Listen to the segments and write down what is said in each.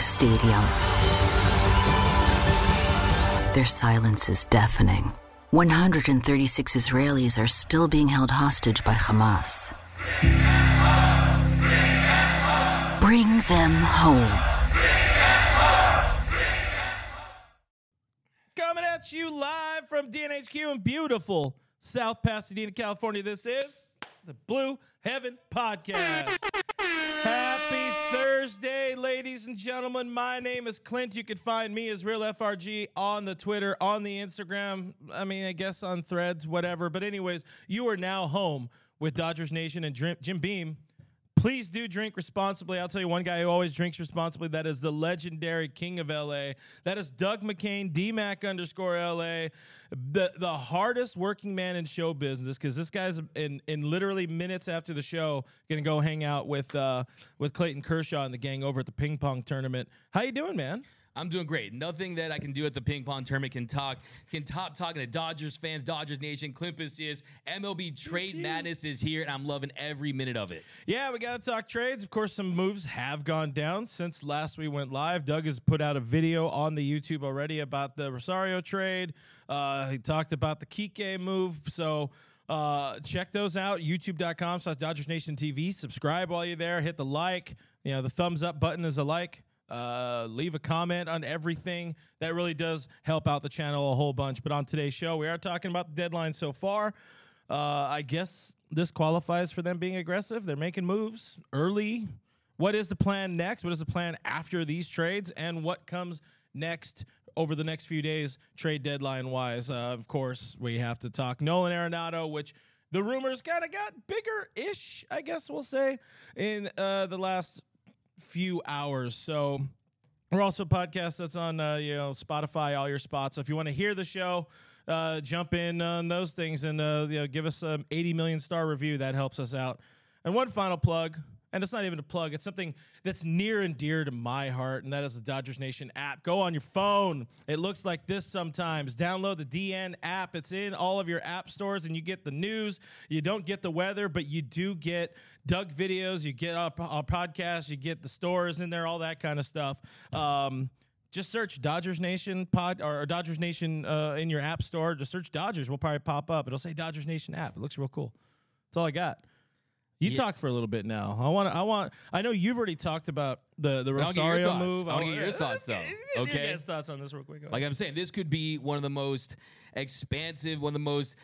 Stadium. Their silence is deafening. 136 Israelis are still being held hostage by Hamas. Bring them home. Coming at you live from DNHQ in beautiful South Pasadena, California. This is the Blue Heaven Podcast. Happy Thursday, ladies and gentlemen. My name is Clint. You can find me as Real FRG on the Twitter, on the Instagram. I mean, I guess on threads, whatever. But, anyways, you are now home with Dodgers Nation and Jim Beam. Please do drink responsibly. I'll tell you one guy who always drinks responsibly. That is the legendary king of LA. That is Doug McCain, DMAC underscore LA, the the hardest working man in show business. Because this guy's in in literally minutes after the show gonna go hang out with uh, with Clayton Kershaw and the gang over at the ping pong tournament. How you doing, man? I'm doing great. Nothing that I can do at the ping pong tournament can talk can top talking to Dodgers fans, Dodgers Nation. Climpus is MLB trade madness is here, and I'm loving every minute of it. Yeah, we got to talk trades. Of course, some moves have gone down since last we went live. Doug has put out a video on the YouTube already about the Rosario trade. Uh, he talked about the Kike move. So uh, check those out. YouTube.com slash Dodgers Nation TV. Subscribe while you're there. Hit the like. You know, the thumbs up button is a like. Uh, leave a comment on everything. That really does help out the channel a whole bunch. But on today's show, we are talking about the deadline so far. Uh, I guess this qualifies for them being aggressive. They're making moves early. What is the plan next? What is the plan after these trades? And what comes next over the next few days, trade deadline wise? Uh, of course, we have to talk Nolan Arenado, which the rumors kind of got bigger ish, I guess we'll say, in uh, the last few hours. So we're also a podcast that's on uh, you know Spotify, all your spots. So if you want to hear the show, uh, jump in on those things and uh, you know give us an 80 million star review. That helps us out. And one final plug. And it's not even a plug. It's something that's near and dear to my heart, and that is the Dodgers Nation app. Go on your phone. It looks like this sometimes. Download the DN app. It's in all of your app stores, and you get the news. You don't get the weather, but you do get Doug videos. You get our, our podcast. You get the stores in there, all that kind of stuff. Um, just search Dodgers Nation pod or Dodgers Nation uh, in your app store. Just search Dodgers. We'll probably pop up. It'll say Dodgers Nation app. It looks real cool. That's all I got. You Yeah. talk for a little bit now. I want. I want. I know you've already talked about the the I'll Rosario move. I wanna oh, get your thoughts, though, okay? his thoughts on this real quick. Like I'm saying, this could be one of the most expansive, one of the most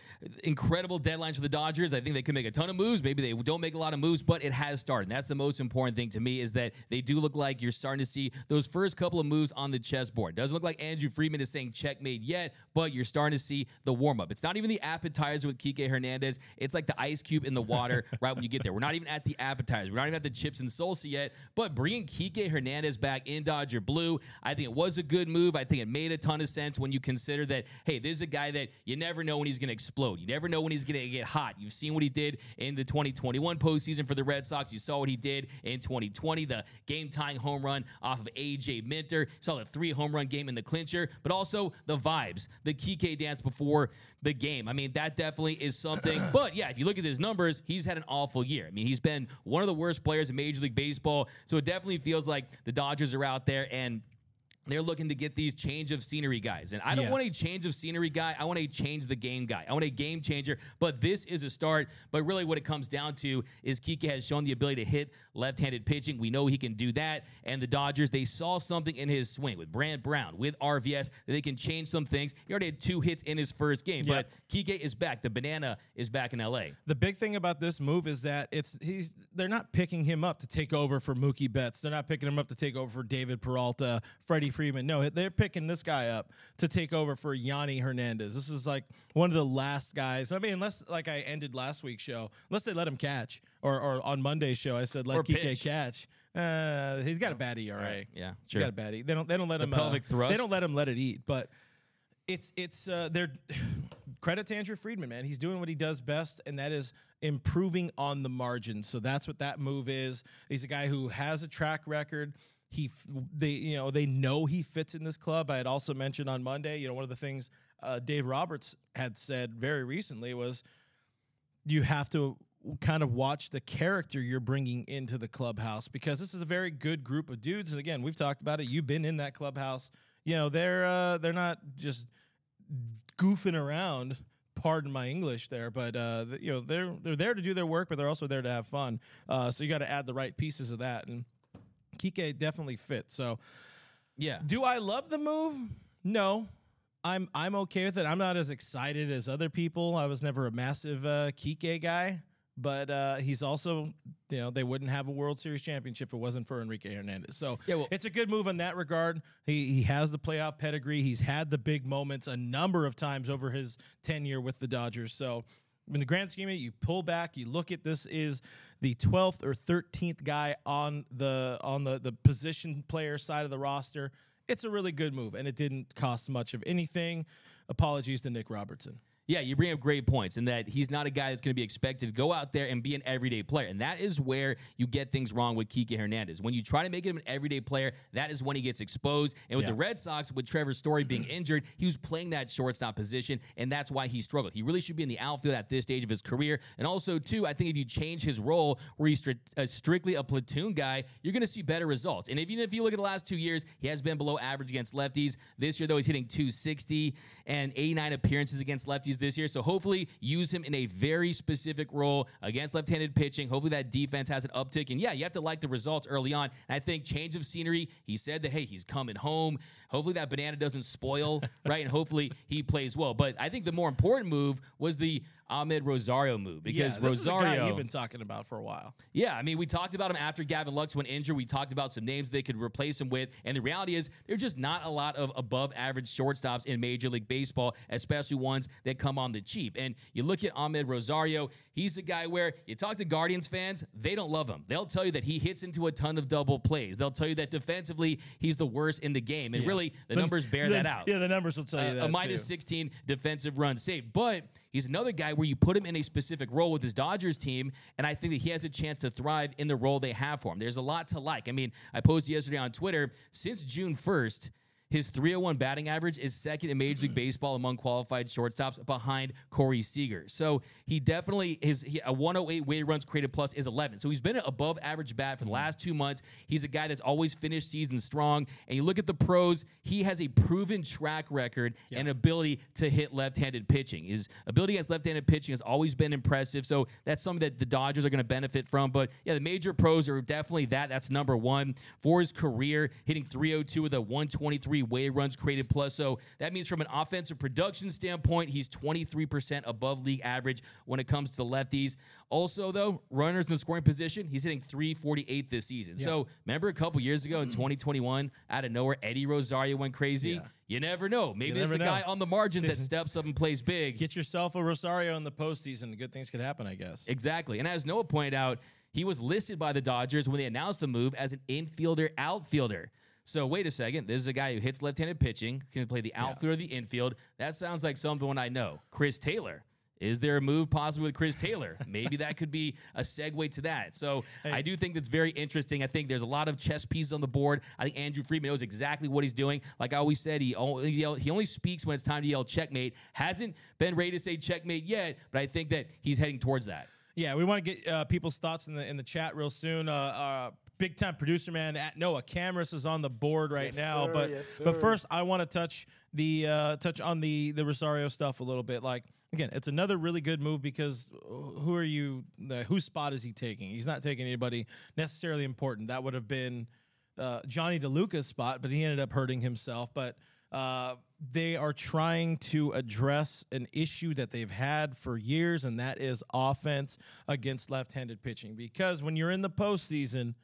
incredible deadlines for the Dodgers. I think they could make a ton of moves. Maybe they don't make a lot of moves, but it has started. And that's the most important thing to me is that they do look like you're starting to see those first couple of moves on the chessboard. Doesn't look like Andrew Friedman is saying checkmate yet, but you're starting to see the warm up. It's not even the appetizer with Kike Hernandez. It's like the ice cube in the water right when you get there. We're not even at the appetizer. We're not even at the chips and salsa yet. But bringing Kike Hernandez back in Dodger blue, I think it was a good move. I think it made a ton of sense when you consider that, hey, this is a guy that you never know when he's going to explode. You never know when he's going to get hot. You've seen what he did in the 2021 postseason for the Red Sox. You saw what he did in 2020, the game tying home run off of AJ Minter. You saw the three home run game in the clincher, but also the vibes, the Kike dance before the game. I mean, that definitely is something. but yeah, if you look at his numbers, he's had an awful year. I mean, he's been one of the worst players in Major League Baseball. So it definitely feels like the Dodgers are out there and they're looking to get these change of scenery guys. And I don't Yes. want a change of scenery guy. I want a change the game guy. I want a game changer. But this is a start. But really, what it comes down to is Kike has shown the ability to hit left handed pitching. We know he can do that. And the Dodgers, they saw something in his swing with Brant Brown, with RVS, that they can change some things. He already had two hits in his first game. Yeah. But Kike is back. The banana is back in LA. The big thing about this move is that it's he's they're not picking him up to take over for Mookie Betts. They're not picking him up to take over for David Peralta, Freddie Freeman. No, they're picking this guy up to take over for Yonny Hernandez. This is like one of the last guys. I mean, unless like I ended last week's show, unless they let him catch, or or on Monday's show I said let Or Kike pitch. catch. Uh, he's got a bad ERA. Right. Yeah, He's sure. got a bad. E- They don't. They don't let him. pelvic uh, thrust? They don't let him let it eat. But it's it's uh, they're credit to Andrew Friedman, man. He's doing what he does best, and that is improving on the margin. So that's what that move is. He's a guy who has a track record. He they you know they know he fits in this club. I had also mentioned on Monday. You know one of the things uh, Dave Roberts had said very recently was you have to kind of watch the character you're bringing into the clubhouse because this is a very good group of dudes. And again, we've talked about it. You've been in that clubhouse. You know, they're uh, they're not just goofing around. Pardon my English there, but uh, you know they're they're there to do their work, but they're also there to have fun. Uh, so you got to add the right pieces of that, and Kike definitely fits. So Yeah. do I love the move? No. I'm I'm okay with it. I'm not as excited as other people. I was never a massive uh, Kike guy, but uh, he's also you know they wouldn't have a World Series championship if it wasn't for Enrique Hernandez. So Yeah, well- it's a good move in that regard. He he has the playoff pedigree. He's had the big moments a number of times over his tenure with the Dodgers. So in the grand scheme of it, you pull back, you look at this is the 12th or 13th guy on the on the the position player side of the roster. It's a really good move, and it didn't cost much of anything. Apologies to Nick Robertson. Yeah, you bring up great points in that he's not a guy that's going to be expected to go out there and be an everyday player. And that is where you get things wrong with Kike Hernandez. When you try to make him an everyday player, that is when he gets exposed. And with Yeah. the Red Sox, with Trevor Story being injured, he was playing that shortstop position, and that's why he struggled. He really should be in the outfield at this stage of his career. And also, too, I think if you change his role where he's stri- uh, strictly a platoon guy, you're going to see better results. And even if you look at the last two years, he has been below average against lefties. This year, though, he's hitting 260 and 89 appearances against lefties this year. So hopefully, use him in a very specific role against left-handed pitching. Hopefully, that defense has an uptick. And yeah, you have to like the results early on. And I think change of scenery. He said that hey, he's coming home. Hopefully, that banana doesn't spoil, right? And hopefully, he plays well. But I think the more important move was the Amed Rosario move because yeah, this is a guy Rosario. you've been talking about for a while. Yeah, I mean, we talked about him after Gavin Lux went injured. We talked about some names they could replace him with. And the reality is, there's just not a lot of above average shortstops in Major League Baseball, especially ones that come on the cheap. And you look at Amed Rosario, he's the guy where you talk to Guardians fans, they don't love him. They'll tell you that he hits into a ton of double plays. They'll tell you that defensively, he's the worst in the game. And really, the, numbers bear The- that out Yeah, the numbers will tell you uh, that. a minus too. 16 defensive run saved. But he's another guy where you put him in a specific role with his Dodgers team, and I think that he has a chance to thrive in the role they have for him. There's a lot to like. I mean, I posted yesterday on Twitter since June 1st. His 301 batting average is second in Major League mm-hmm. Baseball among qualified shortstops behind Corey Seager. So he definitely his he, a 108 weighted runs created plus is 11. So he's been an above average bat for the last two months. He's a guy that's always finished seasons strong. And you look at the pros, he has a proven track record and ability to hit left-handed pitching. His ability against left-handed pitching has always been impressive. So that's something that the Dodgers are going to benefit from. But yeah, the major pros are definitely that. That's number one for his career, hitting 302 with a 123 weighted runs created plus. So that means from an offensive production standpoint, he's 23% above league average when it comes to the lefties. Also, though, runners in the scoring position, he's hitting 348 this season. So remember a couple years ago in 2021, out of nowhere, Eddie Rosario went crazy. Yeah. You never know. Maybe there's a guy on the margins that steps up and plays big. Get yourself a Rosario in the postseason. Good things could happen, I guess. Exactly. And as Noah pointed out, he was listed by the Dodgers when they announced the move as an infielder outfielder. So wait a second. This is a guy who hits left-handed pitching, can play the outfield or the infield. That sounds like someone I know. Chris Taylor. Is there a move possibly with Chris Taylor? Maybe that could be a segue to that. So I do think that's very interesting. I think there's a lot of chess pieces on the board. I think Andrew Friedman knows exactly what he's doing. Like I always said, he only he only speaks when it's time to yell checkmate. Hasn't been ready to say checkmate yet, but I think that he's heading towards that. Yeah, we want to get uh, people's thoughts in the in the chat real soon. Uh, uh, big time producer man at Noah Cameras is on the board right Yes, now, sir, but yes, but first I want to touch the uh, touch on the the Rosario stuff a little bit. Like again, it's another really good move because who are you? Uh, whose spot is he taking? He's not taking anybody necessarily important. That would have been uh, Jonny DeLuca's spot, but he ended up hurting himself. But uh, they are trying to address an issue that they've had for years, and that is offense against left-handed pitching. Because when you're in the postseason,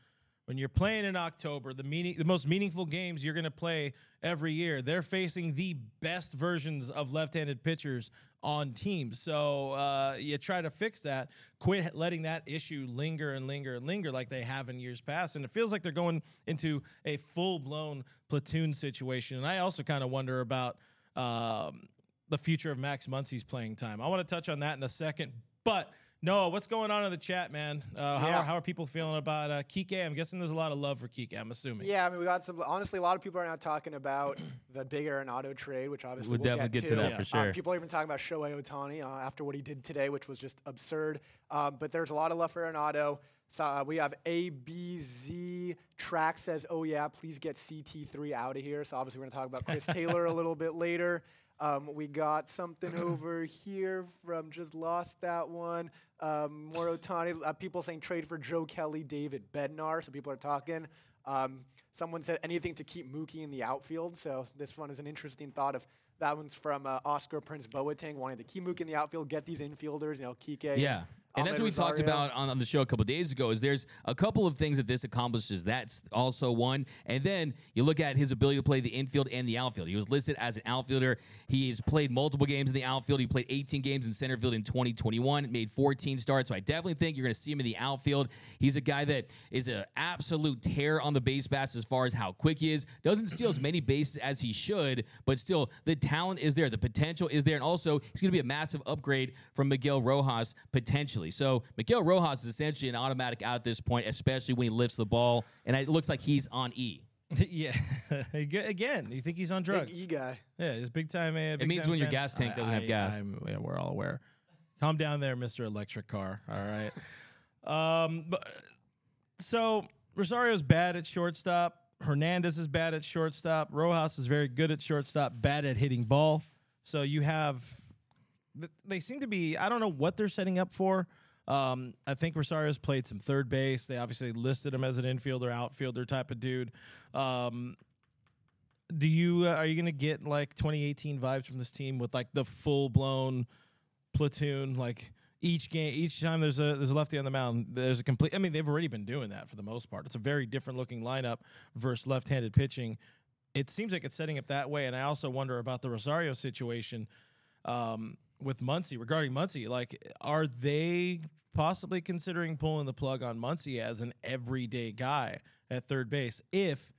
when you're playing in October, the meaning, the most meaningful games you're going to play every year, they're facing the best versions of left-handed pitchers on teams. So uh, you try to fix that. Quit letting that issue linger and linger and linger like they have in years past. And it feels like they're going into a full-blown platoon situation. And I also kind of wonder about um, the future of Max Muncy's playing time. I want to touch on that in a second, but Noah, what's going on in the chat, man? Uh, how, Yeah. are, how are people feeling about uh, Kike? I'm guessing there's a lot of love for Kike. I'm assuming. Yeah, I mean, we got some. Honestly, a lot of people are now talking about the big Arenado trade, which obviously We'll we'll, definitely get, get to that for Um, sure. people are even talking about Shohei Ohtani uh, after what he did today, which was just absurd. Um, but there's a lot of love for Arenado. So uh, we have ABZ track says, "Oh yeah, please get CT3 out of here." So obviously we're gonna talk about Chris Taylor a little bit later. Um, we got something over here from just lost that one. Um, more Ohtani. Uh, people saying trade for Joe Kelly, David Bednar. So people are talking. Um, someone said anything to keep Mookie in the outfield. So this one is an interesting thought. Of that one's from uh, Oscar Prince Boateng wanting to keep Mookie in the outfield, get these infielders. You know, Kike. Yeah. And that's what we Amed talked about on, on the show a couple days ago. Is there's a couple of things that this accomplishes. That's also one. And then you look at his ability to play the infield and the outfield. He was listed as an outfielder. He's played multiple games in the outfield. He played 18 games in center field in 2021. Made 14 starts. So I definitely think you're going to see him in the outfield. He's a guy that is an absolute tear on the base pass as far as how quick he is. Doesn't steal as many bases as he should, but still the talent is there. The potential is there. And also he's going to be a massive upgrade from Miguel Rojas potentially. So Miguel Rojas is essentially an automatic out at this point, especially when he lifts the ball. And it looks like he's on E. yeah. Again, you think he's on drugs? Big E guy. Yeah, he's big time. Uh, big means time when your fan. gas tank doesn't have I- gas. I'm- yeah, we're all aware. Calm down there, Mister Electric Car. All right. um, but so Rosario's bad at shortstop. Hernandez is bad at shortstop. Rojas is very good at shortstop, bad at hitting ball. So you have, th- they seem to be. I don't know what they're setting up for. Um, I think Rosario's played some third base. They obviously listed him as an infielder, outfielder type of dude. Um, do you uh, are you gonna get like 2018 vibes from this team with like the full blown platoon like each game each time there's a there's a lefty on the mound there's a complete I mean they've already been doing that for the most part it's a very different looking lineup versus left-handed pitching it seems like it's setting up that way and I also wonder about the Rosario situation um, with Muncy regarding Muncy like are they possibly considering pulling the plug on Muncy as an everyday guy at third base if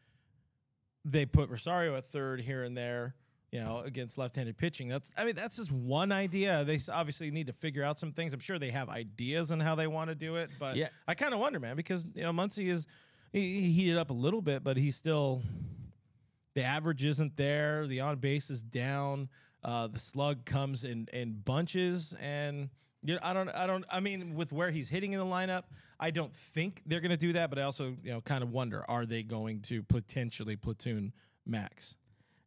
they put Rosario at third here and there, you know, against left-handed pitching. That's I mean, that's just one idea. They obviously need to figure out some things. I'm sure they have ideas on how they want to do it, but Yeah. I kind of wonder, man, because you know, Muncy is he, he heated up a little bit, but he's still the average isn't there. The on base is down. Uh, the slug comes in in bunches, and you know, I don't, I don't. I mean, with where he's hitting in the lineup, I don't think they're going to do that. But I also, you know, kind of wonder: Are they going to potentially platoon Max?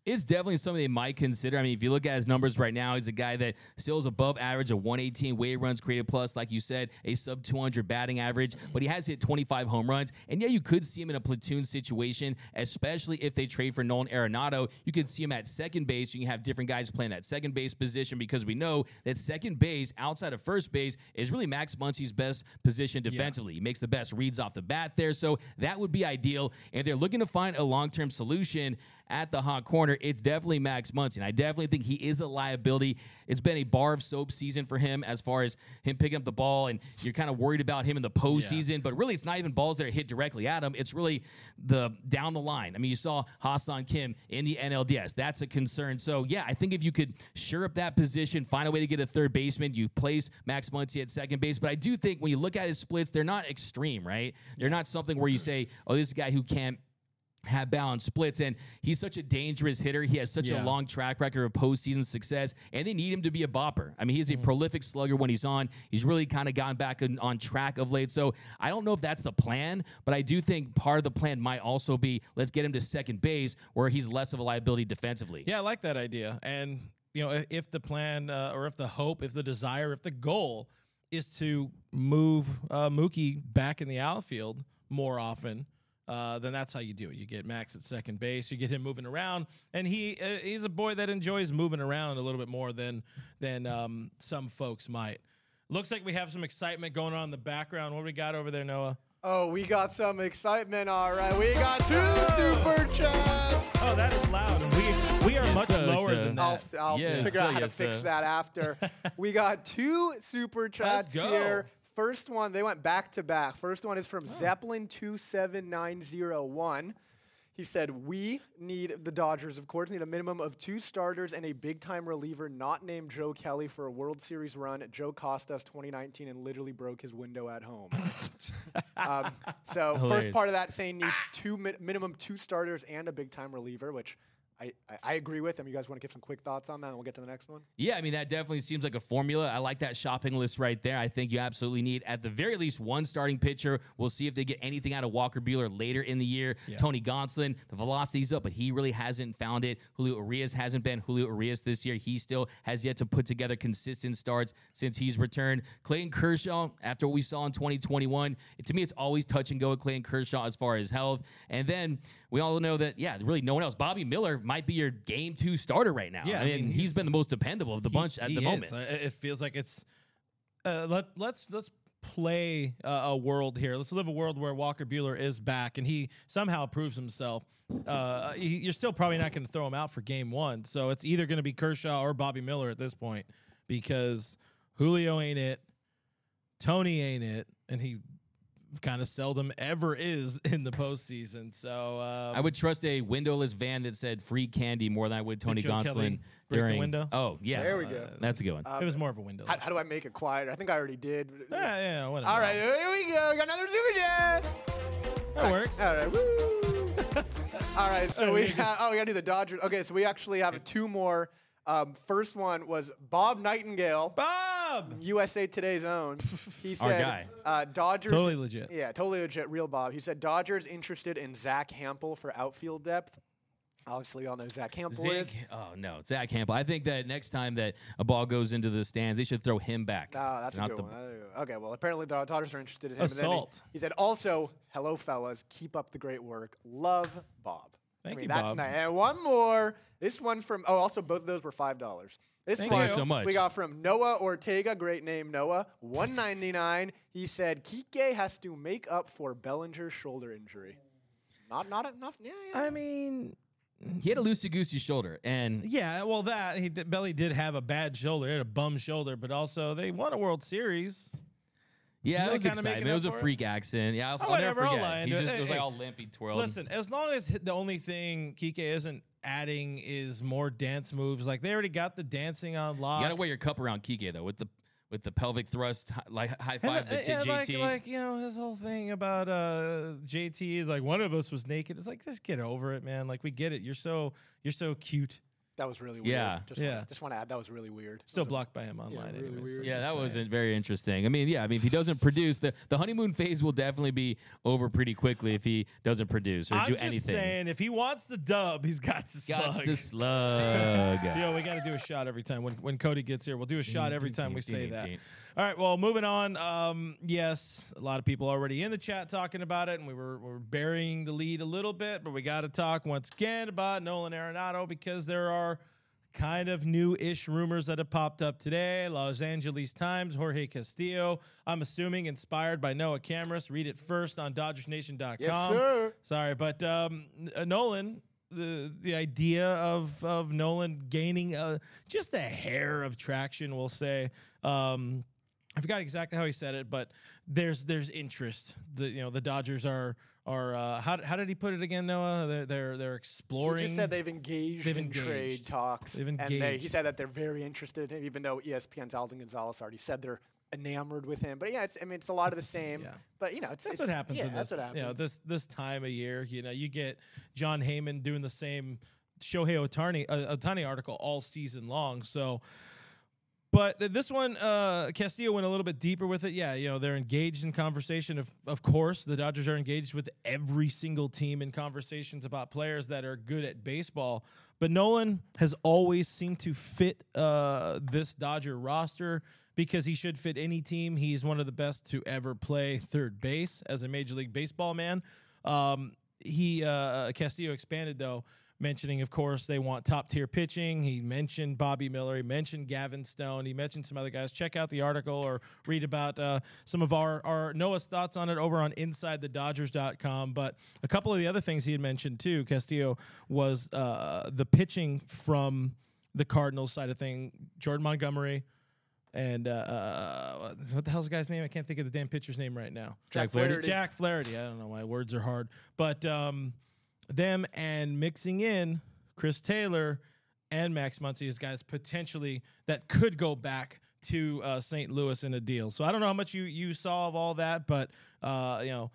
It's definitely something they might consider. I mean, if you look at his numbers right now, he's a guy that still is above average of 118 weighted runs created plus, like you said, a sub 200 batting average, but he has hit 25 home runs. And yeah, you could see him in a platoon situation, especially if they trade for Nolan Arenado. You could see him at second base. You can have different guys playing that second base position because we know that second base outside of first base is really Max Muncy's best position defensively. He makes the best reads off the bat there. So that would be ideal. And if they're looking to find a long term solution, at the hot corner, it's definitely Max Muncy. And I definitely think he is a liability. It's been a bar of soap season for him as far as him picking up the ball, and you're kind of worried about him in the postseason. But really, it's not even balls that are hit directly at him. It's really the down the line. I mean, you saw Ha-Seong Kim in the NLDS. That's a concern. So, yeah, I think if you could sure up that position, find a way to get a third baseman, you place Max Muncy at second base. But I do think when you look at his splits, they're not extreme, right? They're not something where you say, oh, this is a guy who can't have balanced splits. And he's such a dangerous hitter. He has such Yeah. a long track record of postseason success, and they need him to be a bopper. I mean, he's Mm-hmm. a prolific slugger when he's on. He's really kind of gotten back on, on track of late. So I don't know if that's the plan, but I do think part of the plan might also be let's get him to second base where he's less of a liability defensively. Yeah, I like that idea. And you know, if, if the plan uh, or if the hope, if the desire, if the goal is to move uh, Mookie back in the outfield more often. Uh, then that's how you do it. You get Max at second base. You get him moving around, and he uh, he's a boy that enjoys moving around a little bit more than than um, some folks might. Looks like we have some excitement going on in the background. What do we got over there, Noah? Oh, we got some excitement. All right, we got two super chats. Oh, that is loud. and We we are Yes, much sir, lower sir. than I'll, that. I'll Yes, figure out sir, how to yes, fix that after. we got two super chats here. First one, they went back to back. First one is from Zeppelin27901. He said, We need the Dodgers, of course, need a minimum of two starters and a big time reliever not named Joe Kelly for a World Series run. Joe cost us 2019 and literally broke his window at home. um, so, first part of that saying need two mi- minimum two starters and a big time reliever, which I, I, agree with. Um, you guys want to give some quick thoughts on that and we'll get to the next one? Yeah, I mean that definitely seems like a formula. I like that shopping list right there. I think you absolutely need at the very least one starting pitcher. We'll see if they get anything out of Walker Buehler later in the year. Tony Gonsolin, the velocity's up, but he really hasn't found it. Julio Urias hasn't been Julio Urias this year. He still has yet to put together consistent starts since he's returned. Clayton Kershaw, after what we saw in 2021, it- to me it's always touch and go with Clayton Kershaw as far as health. And then we all know that yeah, really no one else. Bobby Miller might be your game two starter right now. Yeah, I I mean, mean, he's he's- been the most dependable of the bunch at the is. moment. Uh, It feels like it's. Uh, let let's let's play uh, a world here. Let's live a world where Walker Buehler is back and he somehow proves himself. Uh, he, you're still probably not going to throw him out for game one, so it's either going to be Kershaw or Bobby Miller at this point because Julio ain't it, Tony ain't it, and he kind of seldom ever is in the postseason. So um, I would trust a windowless van that said free candy more than I would Tony Joe Gonsolin Kelly break the during window? Oh yeah, There we go. That's a good one. it was more of a window. How, how do I make it quieter? I think I already did. yeah, yeah, whatever. All right, here we go. We got another super chat. that works. All right, woo. All right, so we yeah, have, oh we gotta do the Dodgers. Okay, so we actually have two more. Um, first one was Bob Nightingale, Bob. USA Today's own. He Our said, guy. Uh, "Dodgers Totally legit. Yeah, totally legit, real Bob." He said, "Dodgers interested in Zack Hample for outfield depth." Obviously, we all know Zack Hample is. Oh no, Zach Campbell. I think that next time that a ball goes into the stands, they should throw him back. Oh, that's a not good the- one. Okay, well, apparently the Dodgers are interested in him. And then he- Assault. he, said, also, hello, fellas. Keep up the great work. Love, Bob. Thank I mean, you, that's Bob. nice. And one more. This one's from, oh, also, both of those were $5. This Thank one you so much. we got from Noah Ortega. Great name, Noah. 199 He said, Kike has to make up for Bellinger's shoulder injury. Not, not enough. Yeah, yeah. I mean, He had a loosey goosey shoulder, and yeah. Well, that he did, Belly did have a bad shoulder. He had a bum shoulder, but also they won a World Series. Yeah, it was exciting. It was a for it? freak accident. Yeah, I'll, Oh, I'll never whatever, I'll forget. lie He just it was Hey, like all limpy, twirled. Listen, as long as the only thing Kike isn't adding is more dance moves, like they already got the dancing on lock. you gotta wear your cup around Kike though with the with the pelvic thrust, like high five the- to yeah, like, JT. like you know his whole thing about uh JT is like one of us was naked. It's like just get over it, man. Like we get it. You're so you're so cute. That was really weird. Yeah. Just Yeah. Wanna, just want to add that was really weird. Still was blocked by him online. really anyways, weird. Yeah, that wasn't very interesting. I mean, yeah, I mean, if he doesn't produce, the, the honeymoon phase will definitely be over pretty quickly if he doesn't produce or I'm do just anything. saying, if he wants the dub, he's got to slug. Got slug. the slug. Yo, we got to do a shot every time when when Cody gets here. We'll do a shot every time we say that. All right. Well, moving on. Um, yes, a lot of people already in the chat talking about it, and we were we are burying the lead a little bit, but we got to talk once again about Nolan Arenado because there are kind of new-ish rumors that have popped up today. Los Angeles Times, Jorge Castillo. I'm assuming inspired by Noah Cameras. Read it first on DodgersNation.com. Yes, sir. Sorry, but um, uh, Nolan, the the idea of of Nolan gaining uh, just a hair of traction, we'll say. Um, I forgot exactly how he said it, but there's there's interest. The you know the Dodgers are are uh, how how did he put it again, Noah? They're they're, they're exploring. He just said they've engaged They've in trade talks. They've And they, he said that they're very interested in him, even though ESPN's Alden Gonzalez already said they're enamored with him. But yeah, it's, I mean, it's a lot of the same. yeah. But, you know, it's, That's it's- what happens Yeah, in that's this. what happens. You know, this this time of year. You know, you get Jon Heyman doing the same Shohei Ohtani uh, Ohtani article all season long. So, but this one, uh, Castillo went a little bit deeper with it. Yeah, you know, they're engaged in conversation. Of of course, the Dodgers are engaged with every single team in conversations about players that are good at baseball. But Nolan has always seemed to fit uh, this Dodger roster because he should fit any team. He's one of the best to ever play third base as a Major League Baseball man. Um, he uh, Castillo expanded though, mentioning of course they want top tier pitching. He mentioned Bobby Miller. He mentioned Gavin Stone. He mentioned some other guys. Check out the article or read about uh, some of our our Noah's thoughts on it over on InsideTheDodgers.com. But a couple of the other things he had mentioned too, Castillo was uh, the pitching from the Cardinals side of thing. Jordan Montgomery. And uh, uh, what the hell's the guy's name? I can't think of the damn pitcher's name right now. Jack Flaherty. Flaherty. Jack Flaherty. I don't know. My words are hard, but um, them and mixing in Chris Taylor and Max Muncy as guys potentially that could go back to uh, St. Louis in a deal. So I don't know how much you you saw of all that, but uh, you know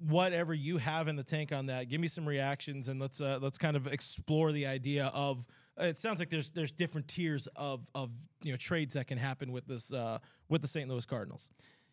whatever you have in the tank on that, give me some reactions and let's uh, let's kind of explore the idea of. It sounds like there's there's different tiers of of you know trades that can happen with this uh, with the St. Louis Cardinals.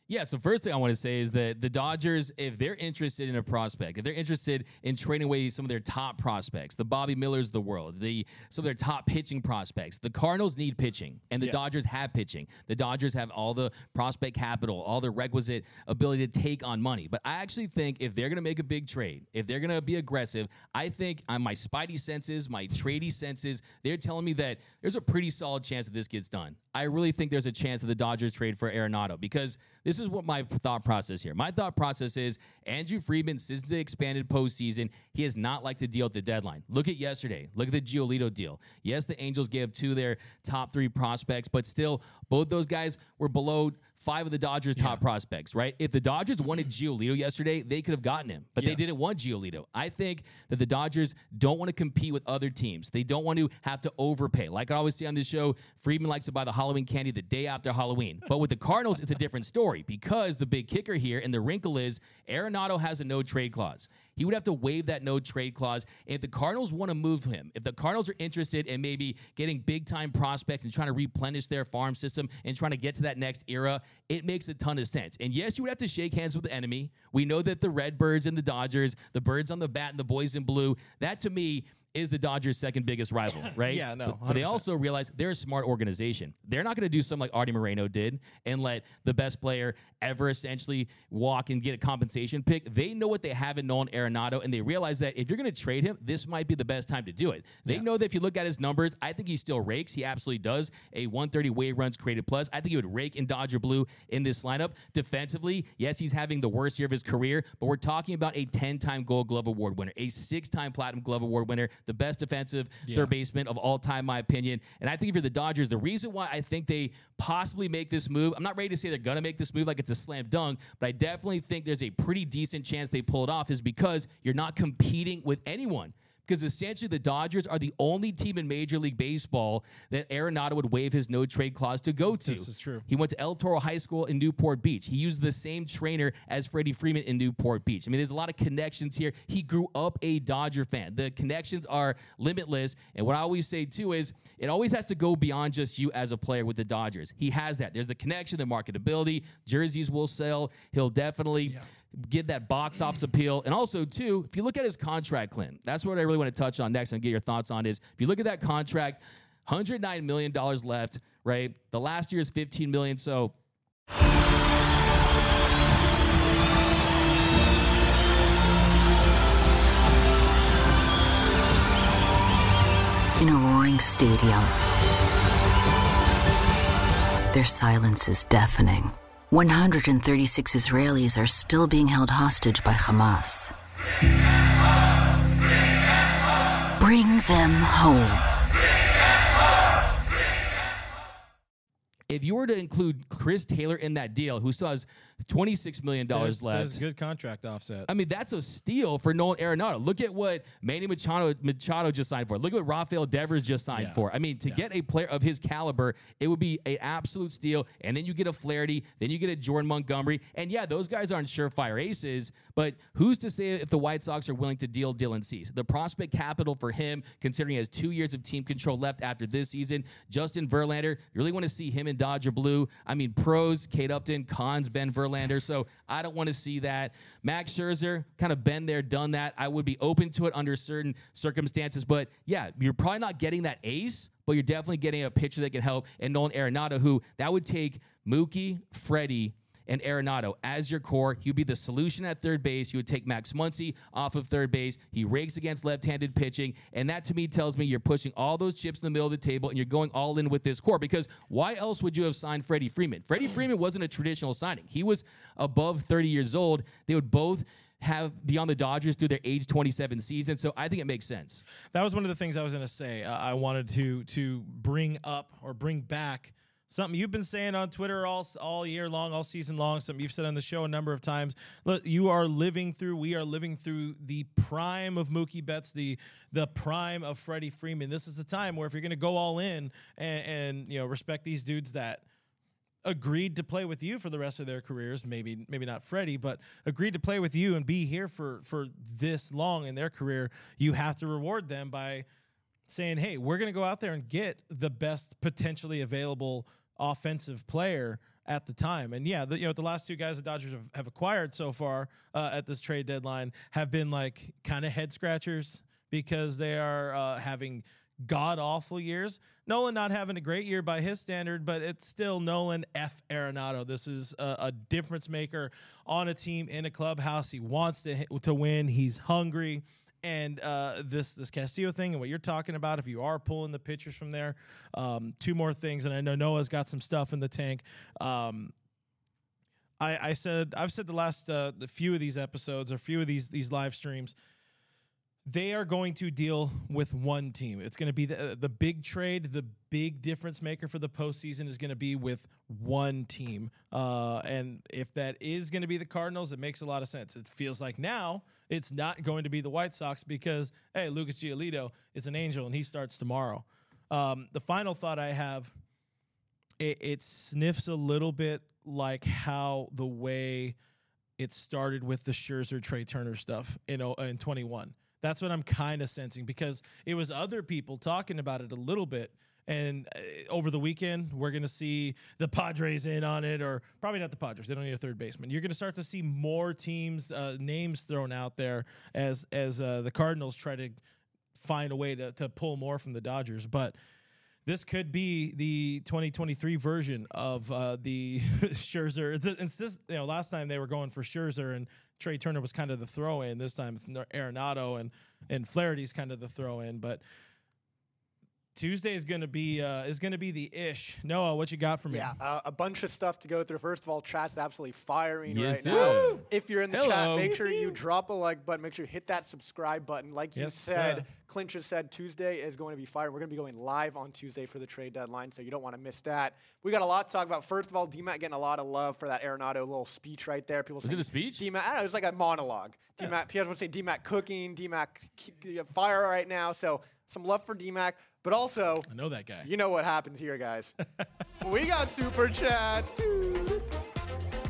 Yeah, so first thing I want to say is that the Dodgers, if they're interested in a prospect, if they're interested in trading away some of their top prospects, the Bobby Millers of the world, the some of their top pitching prospects, the Cardinals need pitching, and the Yeah. Dodgers have pitching. The Dodgers have all the prospect capital, all the requisite ability to take on money. But I actually think if they're going to make a big trade, if they're going to be aggressive, I think on my spidey senses, my tradey senses, they're telling me that there's a pretty solid chance that this gets done. I really think there's a chance that the Dodgers trade for Arenado because this is what my thought process here. My thought process is Andrew Friedman, since the expanded postseason, he has not liked to deal at the deadline. Look at yesterday. Look at the Giolito deal. Yes, the Angels gave up two of their top three prospects, but still, both those guys were below five of the Dodgers' top prospects, right? If the Dodgers wanted Giolito yesterday, they could have gotten him, but they didn't want Giolito. I think that the Dodgers don't want to compete with other teams. They don't want to have to overpay. Like I always say on this show, Friedman likes to buy the Halloween candy the day after Halloween. But with the Cardinals, it's a different story because the big kicker here and the wrinkle is Arenado has a no trade clause. He would have to waive that no trade clause. If the Cardinals want to move him, if the Cardinals are interested in maybe getting big time prospects and trying to replenish their farm system and trying to get to that next era, it makes a ton of sense. And yes, you would have to shake hands with the enemy. We know that the Redbirds and the Dodgers, the birds on the bat and the boys in blue, that to me is the Dodgers' second biggest rival, right? Yeah, no, But they also realize they're a smart organization. They're not going to do something like Arte Moreno did and let the best player ever essentially walk and get a compensation pick. They know what they have in Nolan Arenado, and they realize that if you're going to trade him, this might be the best time to do it. They know that if you look at his numbers, I think he still rakes. He absolutely does. A 130 weight runs created plus. I think he would rake in Dodger blue in this lineup. Defensively, yes, he's having the worst year of his career, but we're talking about a 10 time Gold Glove Award winner, a six time Platinum Glove Award winner, the best defensive third baseman of all time, my opinion. And I think if you're the Dodgers, the reason why I think they possibly make this move, I'm not ready to say they're going to make this move like it's a slam dunk, but I definitely think there's a pretty decent chance they pull it off, is because you're not competing with anyone because essentially the Dodgers are the only team in Major League Baseball that Arenado would waive his no trade clause to go to. This is true. He went to El Toro High School in Newport Beach. He used the same trainer as Freddie Freeman in Newport Beach. I mean, there's a lot of connections here. He grew up a Dodger fan. The connections are limitless. And what I always say too is it always has to go beyond just you as a player with the Dodgers. He has that. There's the connection, the marketability. Jerseys will sell. He'll definitely get that box office appeal. And also, too, if you look at his contract, Clint, that's what I really want to touch on next and get your thoughts on is if you look at that contract, $109 million left, right? The last year is 15 million. So In a roaring stadium, their silence is deafening. 136 Israelis are still being held hostage by Hamas. Bring them home. Bring them home. if you were to include Chris Taylor in that deal, who still has $26 million There's, left. there's good contract offset. I mean, that's a steal for Nolan Arenado. Look at what Manny Machado, Machado just signed for. Look at what Rafael Devers just signed Yeah. for. I mean, to get a player of his caliber, it would be an absolute steal. And then you get a Flaherty, then you get a Jordan Montgomery. And yeah, those guys aren't surefire aces, but who's to say if the White Sox are willing to deal Dylan Cease? The prospect capital for him, considering he has two years of team control left after this season. Justin Verlander, you really want to see him in Dodger Blue. I mean, pros, Kate Upton, cons, Ben Verlander. So I don't want to see that. Max Scherzer, kind of been there, done that. I would be open to it under certain circumstances. But yeah, you're probably not getting that ace, but you're definitely getting a pitcher that can help. And Nolan Arenado, who that would take Mookie, Freddie, and Arenado as your core. He would be the solution at third base. You would take Max Muncy off of third base. He rakes against left-handed pitching, and that to me tells me you're pushing all those chips in the middle of the table and you're going all in with this core. Because why else would you have signed Freddie Freeman? Freddie Freeman wasn't a traditional signing. He was above 30 years old. They would both have be on the Dodgers through their age 27 season. So I think it makes sense. That was one of the things I was going to say. Uh, I wanted to to bring up or bring back something you've been saying on Twitter all all year long, all season long. Something you've said on the show a number of times. Look, you are living through. We are living through the prime of Mookie Betts, the the prime of Freddie Freeman. This is the time where if you're going to go all in and, and you know respect these dudes that agreed to play with you for the rest of their careers. Maybe maybe not Freddie, but agreed to play with you and be here for for this long in their career. You have to reward them by saying, "Hey, we're going to go out there and get the best potentially available offensive player." At the time, and yeah, the, you know the last two guys the Dodgers have, have acquired so far uh, at this trade deadline have been like kind of head scratchers because they are uh, having god awful years. Nolan not having a great year by his standard, but it's still Nolan F. Arenado. This is a, a difference maker on a team in a clubhouse. He wants to to win. He's hungry. And uh, this this Castillo thing and what you're talking about, if you are pulling the pitchers from there, um, two more things, and I know Noah's got some stuff in the tank. Um, I, I said I've said the last uh, the few of these episodes or few of these these live streams they are going to deal with one team. It's going to be the, the big trade, the big difference maker for the postseason is going to be with one team. Uh, and if that is going to be the Cardinals, it makes a lot of sense. It feels like now it's not going to be the White Sox because, hey, Lucas Giolito is an angel and he starts tomorrow. Um, the final thought I have it, it sniffs a little bit like how the way it started with the Scherzer Trey Turner stuff in, in 21 that's what I'm kind of sensing because it was other people talking about it a little bit. And uh, over the weekend, we're going to see the Padres in on it, or probably not the Padres. They don't need a third baseman. You're going to start to see more teams' uh, names thrown out there as as uh, the Cardinals try to find a way to, to pull more from the Dodgers. But this could be the 2023 version of uh, the Scherzer. It's, it's this, you know, last time they were going for Scherzer and Trey Turner was kind of the throw in. This time it's Arenado and and Flaherty's kind of the throw in. But Tuesday is going to be uh, is going to be the ish. Noah, what you got for me? Yeah, uh, a bunch of stuff to go through. First of all, chat's absolutely firing Yes, right sir. now. If you're in the Hello. chat, make sure you drop a like button. Make sure you hit that subscribe button. Like you Yes, said, sir. Clinch has said Tuesday is going to be fire. We're going to be going live on Tuesday for the trade deadline, so you don't want to miss that. We got a lot to talk about. First of all, DMAT getting a lot of love for that Arenado little speech right there. People Was it a speech? DMAT, I don't know, it was like a monologue. DMAT, people would say DMAT cooking, DMAC k- fire right now. So some love for DMAC, but also I know that guy. you know what happens here, guys. we got super chats.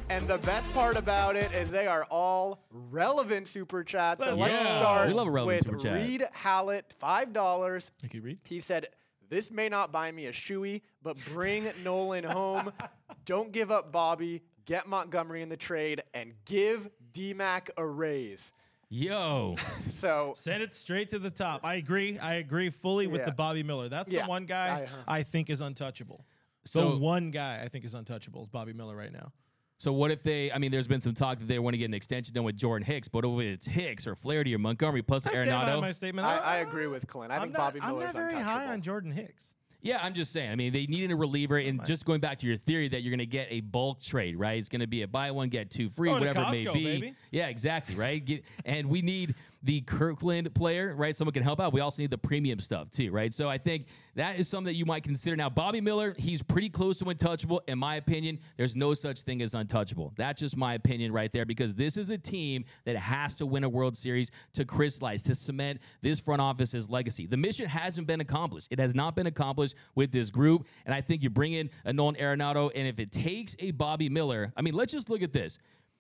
And the best part about it is they are all relevant super chats. So Let's let's start We love a relevant with super chat. Reed Hallett, five dollars. Thank you, Reed. He said, "This may not buy me a shoey, but bring Nolan home. Don't give up Bobby. Get Montgomery in the trade and give DMAC a raise." Yo, So Send it straight to the top. I agree. I agree fully with Yeah. the Bobby Miller. That's Yeah. the one guy I- uh-huh. I think is untouchable. So- the one guy I think is untouchable is Bobby Miller right now. so what if they? I mean, there's been some talk that they want to get an extension done with Jordan Hicks, but if it's Hicks or Flaherty or Montgomery plus I stand by Arenado, my statement. I, I agree with Clint. I I'm think not, Bobby I'm Miller's not very high on Jordan Hicks. Yeah, I'm just saying. I mean, they needed a reliever, and just going back to your theory that you're going to get a bulk trade, right? It's going to be a buy one get two free, to whatever it may Costco, be. baby. Yeah, exactly, right? And we need the Kirkland player, right? Someone can help out. We also need the premium stuff too, right? So I think that is something that you might consider. Now, Bobby Miller, he's pretty close to untouchable, in my opinion. There's no such thing as untouchable. That's just my opinion right there, because this is a team that has to win a World Series to crystallize, to cement this front office's legacy. The mission hasn't been accomplished. It has not been accomplished with this group. And I think you bring in a Nolan Arenado, and if it takes a Bobby Miller, I mean, let's just look at this.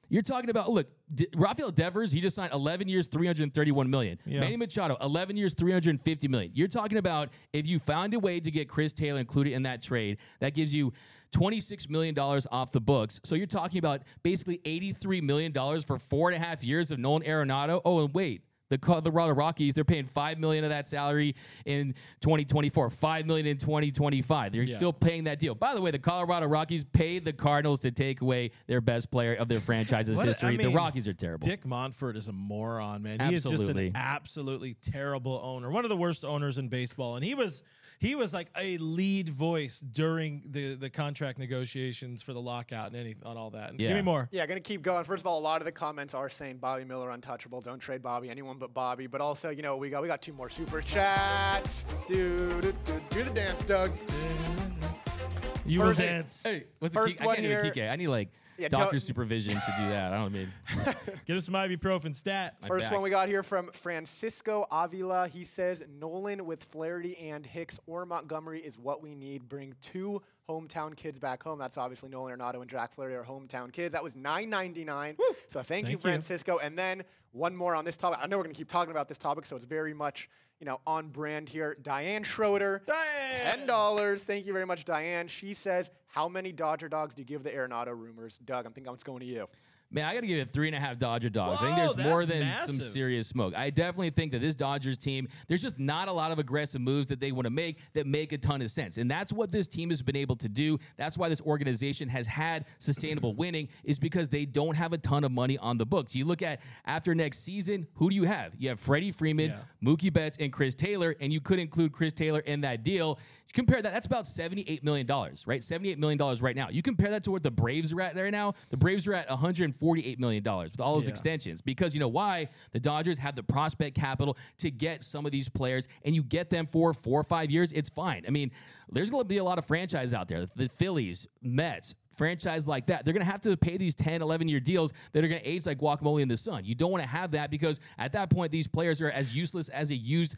You're talking about look, D- Rafael Devers. He just signed 11 years, 331 million. Yeah. Manny Machado, 11 years, 350 million. You're talking about if you found a way to get Chris Taylor included in that trade, that gives you 26 million dollars off the books. So you're talking about basically 83 million dollars for four and a half years of Nolan Arenado. Oh, and wait. The Colorado Rockies, they're paying five million of that salary in 2024, five million in 2025. They're Yeah. still paying that deal. By the way, the Colorado Rockies paid the Cardinals to take away their best player of their franchise's What a- I history. the Rockies are terrible. Dick Monfort is a moron, man. He is just Absolutely. an absolutely terrible owner. One of the worst owners in baseball. And he was he was like a lead voice during the the contract negotiations for the lockout and any on all that. And Give Yeah. me more. Yeah, gonna keep going. First of all, a lot of the comments are saying Bobby Miller untouchable. Don't trade Bobby, anyone but Bobby. But also, you know, we got we got two more super chats. Do do do, do the dance, Doug. You will dance. Hey, what's First the key? one I can't do here- a kike. I need like Yeah, doctor supervision to do that. I don't mean. Give us some ibuprofen stat. First one we got here from Francisco Avila. He says Nolan with Flaherty and Hicks or Montgomery is what we need. Bring two hometown kids back home. That's obviously Nolan Arenado and Jack Flaherty are hometown kids. That was $9.99. So thank, you, Thank you. Francisco. And then one more on this topic. I know we're going to keep talking about this topic, so it's very much you know on brand here. Diane Schroeder. Diane! Ten dollars. Thank you very much, Diane. She says, "How many Dodger dogs do you give the Arenado rumors?" Doug, I'm thinking oh, I'm going to you. Man, I got to give it three and a half Dodger dogs. I think there's more than some serious smoke. I definitely think that this Dodgers team, there's just not a lot of aggressive moves that they want to make that make a ton of sense. And that's what this team has been able to do. That's why this organization has had sustainable winning, is because they don't have a ton of money on the books. You look at after next season, who do you have? You have Freddie Freeman, Yeah. Mookie Betts, and Chris Taylor, and you could include Chris Taylor in that deal. You compare that, that's about $78 million, right? $78 million right now. You compare that to what the Braves are at right now. The Braves are at $148 million with all those Yeah. extensions because you know why? The Dodgers have the prospect capital to get some of these players, and you get them for four or five years, it's fine. I mean, there's going to be a lot of franchise out there. The Phillies, Mets, franchise like that, they're going to have to pay these 10, 11 year deals that are going to age like guacamole in the sun. You don't want to have that because at that point, these players are as useless as a used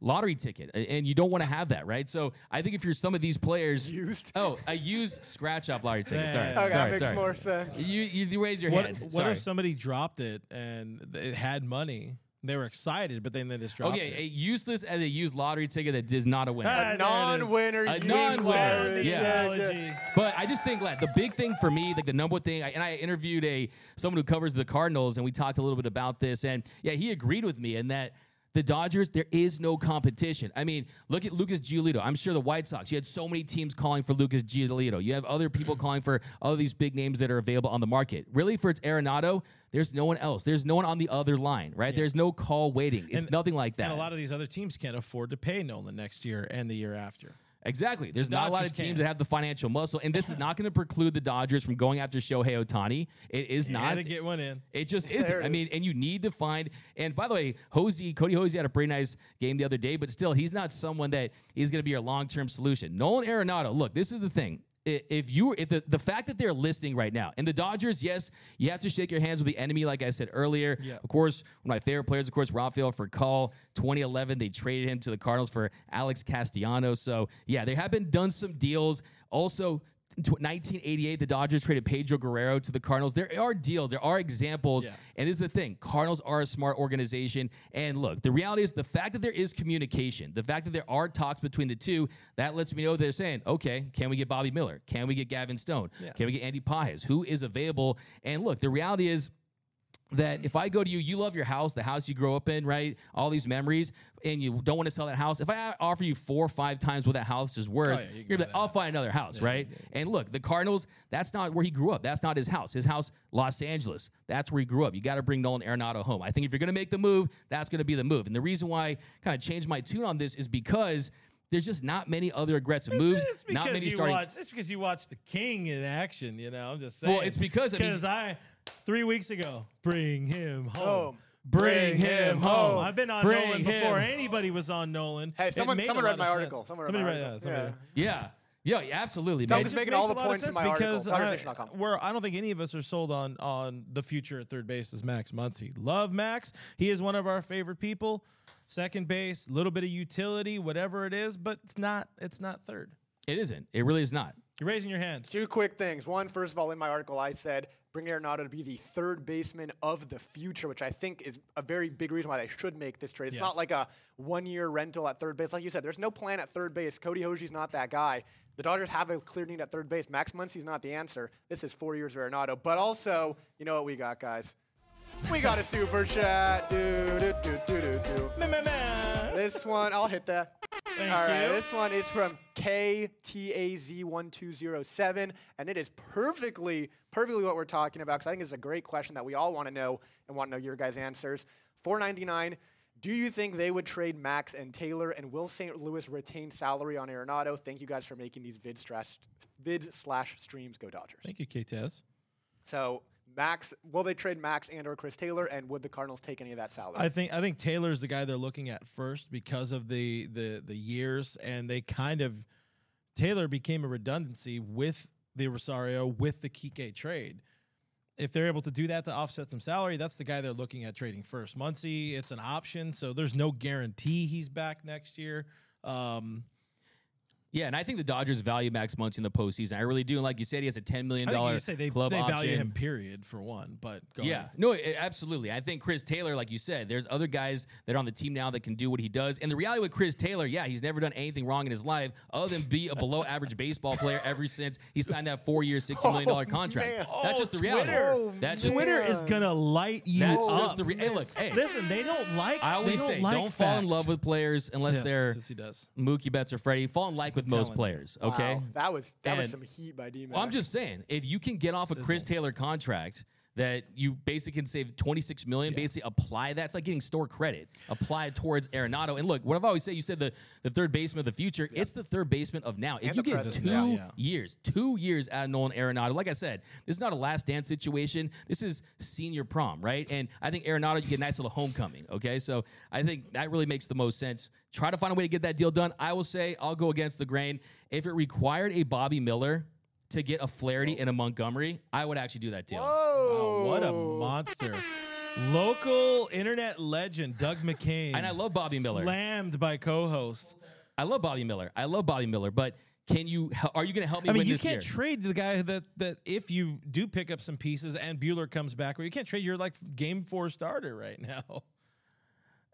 lottery ticket, and you don't want to have that, right? So I think if you're some of these players, Used? oh, a used scratch off lottery ticket. Sorry, Yeah. Okay, sorry, that makes sorry. more sense. You, you you raise your What, hand. what Sorry. if somebody dropped it and it had money? They were excited, but then they just dropped it. Okay, it. a useless as a used lottery ticket that does not a winner. Ah, there it is. non-winner. A non-winner, lottery yeah. But I just think like the big thing for me, like the number one thing, I, and I interviewed a someone who covers the Cardinals, and we talked a little bit about this, and yeah, he agreed with me in that the Dodgers, there is no competition. I mean, look at Lucas Giolito. I'm sure the White Sox. You had so many teams calling for Lucas Giolito. You have other people calling for all these big names that are available on the market. Really, for it's Arenado, there's no one else. There's no one on the other line, right? There's no call waiting. It's And- nothing like that. And a lot of these other teams can't afford to pay Nolan next year and the year after. Exactly. There's not a lot of teams can. that have the financial muscle, and this is not going to preclude the Dodgers from going after Shohei Ohtani. It is Had not. to get one in. It just isn't. I mean, and you need to find. And by the way, Hoese, Kody Hoese had a pretty nice game the other day, but still, he's not someone that is going to be your long term solution. Nolan Arenado. Look, this is the thing. If you, if the, the fact that they're listing right now, and the Dodgers, yes, you have to shake your hands with the enemy, like I said earlier. Yeah. Of course, one of my favorite players, of course, Rafael Furcal. 2011, they traded him to the Cardinals for Alex Castellanos. So yeah, there have been done some deals. Also, 1988, the Dodgers traded Pedro Guerrero to the Cardinals. There are deals, there are examples, Yeah. and this is the thing: Cardinals are a smart organization. And look, the reality is the fact that there is communication, the fact that there are talks between the two, that lets me know they're saying, okay, can we get Bobby Miller? Can we get Gavin Stone? Yeah. Can we get Andy Pages? Who is available? And look, the reality is that mm. if I go to you, you love your house, the house you grow up in, right? All these memories, and you don't want to sell that house. If I offer you four or five times what that house is worth, Oh, yeah, you you're like, I'll find another house, right? And look, the Cardinals, that's not where he grew up. That's not his house. His house, Los Angeles. That's where he grew up. You got to bring Nolan Arenado home. I think if you're going to make the move, that's going to be the move. And the reason why I kind of changed my tune on this is because there's just not many other aggressive moves. It's not many you starting. watch. It's because you watched the King in action. You know, I'm just saying. Well, it's because, I mean- because I three weeks ago bring him home. Home. Bring him home. I've been on Bring Nolan before him. anybody was on Nolan. Hey, It someone- made a someone lot read my of article. sense. Someone read Somebody my read article. somebody Yeah. Yeah. Yeah, yeah, absolutely. Tell man. me Just just making makes all a the lot of points in sense my article, because uh, I, DodgersNation.com. where I don't think any of us are sold on on the future at third base is Max Muncy. Love Max. He is one of our favorite people. Second base, a little bit of utility, whatever it is, but it's not. It's not third. It isn't. It really is not. You're raising your hand. Two quick things. One, first of all, in my article, I said bring Arenado to be the third baseman of the future, which I think is a very big reason why they should make this trade. It's Yes. not like a one-year rental at third base. Like you said, there's no plan at third base. Kody Hoese's not that guy. The Dodgers have a clear need at third base. Max Muncy's not the answer. This is four years of Arenado. But also, you know what we got, guys? We got a super chat. Do, do, do, do, do, do. This one, I'll hit that. Thank All right, you. this one is from KTAZ1207, and it is perfectly, perfectly what we're talking about because I think it's a great question that we all want to know and want to know your guys' answers. 499. Do you think they would trade Max and Taylor, and will St. Louis retain salary on Arenado? Thank you guys for making these vid slash, vid slash streams go Dodgers. Thank you, KTS. So Max, will they trade Max and or Chris Taylor, and would the Cardinals take any of that salary? I think I think Taylor's the guy they're looking at first because of the the the years, and they kind of Taylor became a redundancy with the Rosario with the Kike trade. If they're able to do that to offset some salary, that's the guy they're looking at trading first. Muncy, it's an option, so there's no guarantee he's back next year. Um, Yeah, and I think the Dodgers value Max Muncy in the postseason. I really do. And like you said, he has a ten million I think you say they, club they option. value him, period, for one. But go Yeah, ahead. no, i- absolutely. I think Chris Taylor, like you said, there's other guys that are on the team now that can do what he does. And the reality with Chris Taylor, yeah, he's never done anything wrong in his life other than be a below average baseball player ever since he signed that four year, $60 million Oh, contract. man. That's Oh, just the reality. Twitter. Oh, That's just Twitter Man. is gonna light you that's up. just the re- hey, look, hey, Listen, they don't like. I they always don't say, like don't fall in love with players unless Yes, they're yes, he does. Mookie Betts or Freddie. Fall in like with most telling you. players, okay? Wow, that was that was some heat by D. Well, I'm just saying, if you can get off a Chris Taylor contract that you basically can save 26 million, basically apply that. It's like getting store credit. Apply it towards Arenado. And look, what I've always said, you said the, the third baseman of the future. It's the third baseman of now. If And you the get two Yeah, yeah. years, two years out of Nolan Arenado, like I said, this is not a last dance situation. This is senior prom, right? And I think Arenado, you get a nice little homecoming. Okay, so I think that really makes the most sense. Try to find a way to get that deal done. I will say I'll go against the grain. If it required a Bobby Miller to get a Flaherty and a Montgomery, I would actually do that deal. Whoa, Wow, what a monster! Local internet legend Doug McCain, And I love Bobby Miller. Slammed by co-host. I love Bobby Miller. I love Bobby Miller, but can you? Are you going to help me I mean, win you this can't year? trade the guy that that if you do pick up some pieces and Buehler comes back, where you can't trade your like game four starter right now.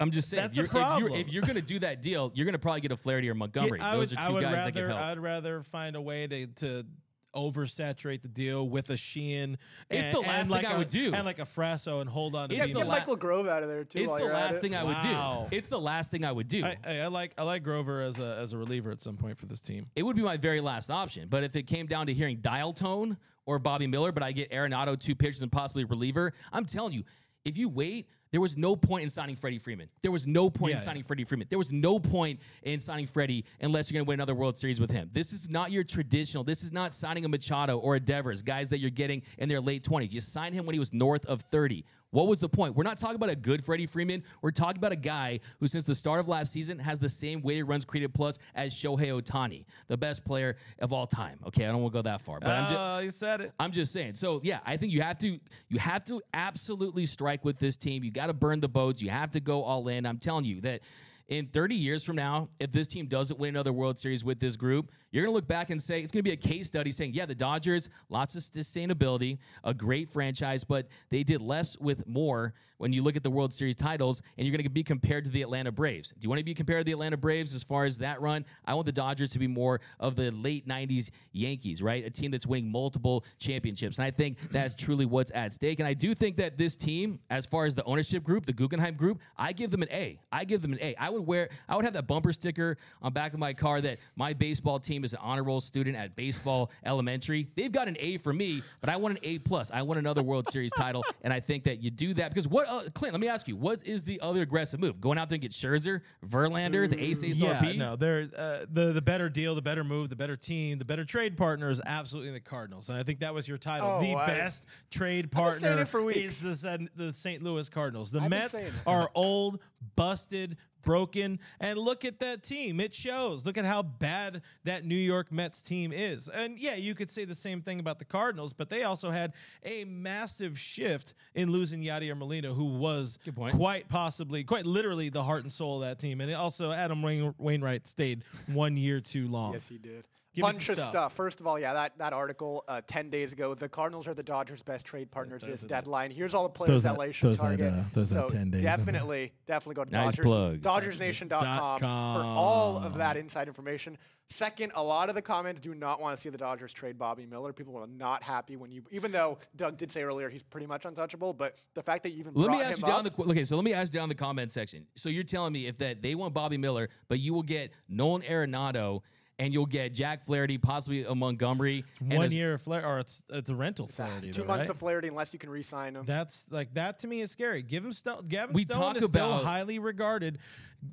I'm just saying. That's a you're- If you're, problem. if you're going to do that deal, you're going to probably get a Flaherty or Montgomery. I Those would, are two would guys that can help. I'd rather find a way to to oversaturate the deal with a Sheehan. It's and, the last and thing like I a- would do. and like a Frasso and hold on to It's Get, the la- Michael Grove out of there too. it's while the you're at last it. thing I Wow. would do. It's the last thing I would do. I, I, I like I like Grover as a as a reliever at some point for this team. it would be my very last option. But if it came down to hearing dial tone or Bobby Miller, but I get Arenado, two pitchers, and possibly a reliever, I'm telling you, if you wait, there was no point in signing Freddie Freeman. There was no point in Yeah, signing Freddie Freeman. There was no point in signing Freddie unless you're going to win another World Series with him. This is not your traditional. This is not signing a Machado or a Devers, guys that you're getting in their late 20s. You signed him when he was north of 30. What was the point? We're not talking about a good Freddie Freeman. We're talking about a guy who, since the start of last season, has the same weighted runs created plus as Shohei Ohtani, the best player of all time. Okay, I don't want to go that far, but I'm just. Uh, you said it. I'm just saying. So yeah, I think you have to you have to absolutely strike with this team. You got to burn the boats. You have to go all in. I'm telling you that in 30 years from now, if this team doesn't win another World Series with this group, you're going to look back and say it's going to be a case study saying, yeah, the Dodgers, lots of sustainability, a great franchise, but they did less with more when you look at the World Series titles, and you're going to be compared to the Atlanta Braves. Do you want to be compared to the Atlanta Braves as far as that run? I want the Dodgers to be more of the late 90s Yankees, right? A team that's winning multiple championships. And I think that's truly what's at stake. And I do think that this team, as far as the ownership group, the Guggenheim group, I give them an A. I give them an A. I would wear, I would have that bumper sticker on back of my car that my baseball team is an honor roll student at baseball elementary. They've got an A for me, but I want an A plus. I want another World Series title. And I think that you do that because what, uh, Clint, let me ask you, what is the other aggressive move? Going out there and get Scherzer, Verlander, the Ace Ace Yeah, RP? no, they're uh, the the better deal, the better move, the better team, the better trade partner is absolutely the Cardinals, and I think that was your title. Oh, the I- best trade been saying partner it for weeks. is the, the St. Louis Cardinals. The I've Mets are old, busted, broken, and look at that team. It shows. Look at how bad that New York Mets team is. And yeah, you could say the same thing about the Cardinals, but they also had a massive shift in losing Yadier Molina, who was quite possibly, quite literally, the heart and soul of that team. And also, Adam Wainwright stayed one year too long. Yes, he did. Give Bunch some of stuff. stuff. First of all, yeah, that, that article uh, 10 days ago, the Cardinals are the Dodgers' best trade partners this deadline. Here's all the players Throws that that- LA should throws that, target. uh, throws so 10 days definitely, definitely go to Nice Dodgers. plug. DodgersNation.com for all of that inside information. Second, a lot of the comments do not want to see the Dodgers trade Bobby Miller. People are not happy when you, even though Doug did say earlier he's pretty much untouchable, but the fact that you even Let brought me ask him you down up, the okay. So let me ask you down the comment section. So you're telling me if that they want Bobby Miller, but you will get Nolan Arenado and you'll get Jack Flaherty, possibly a Montgomery, and One as- year of Flair, or it's it's a rental Flaherty. two though, months right? of Flaherty unless you can re-sign him. That's like that to me is scary. Give him Stone. Gavin We Stone talk is still about- highly regarded.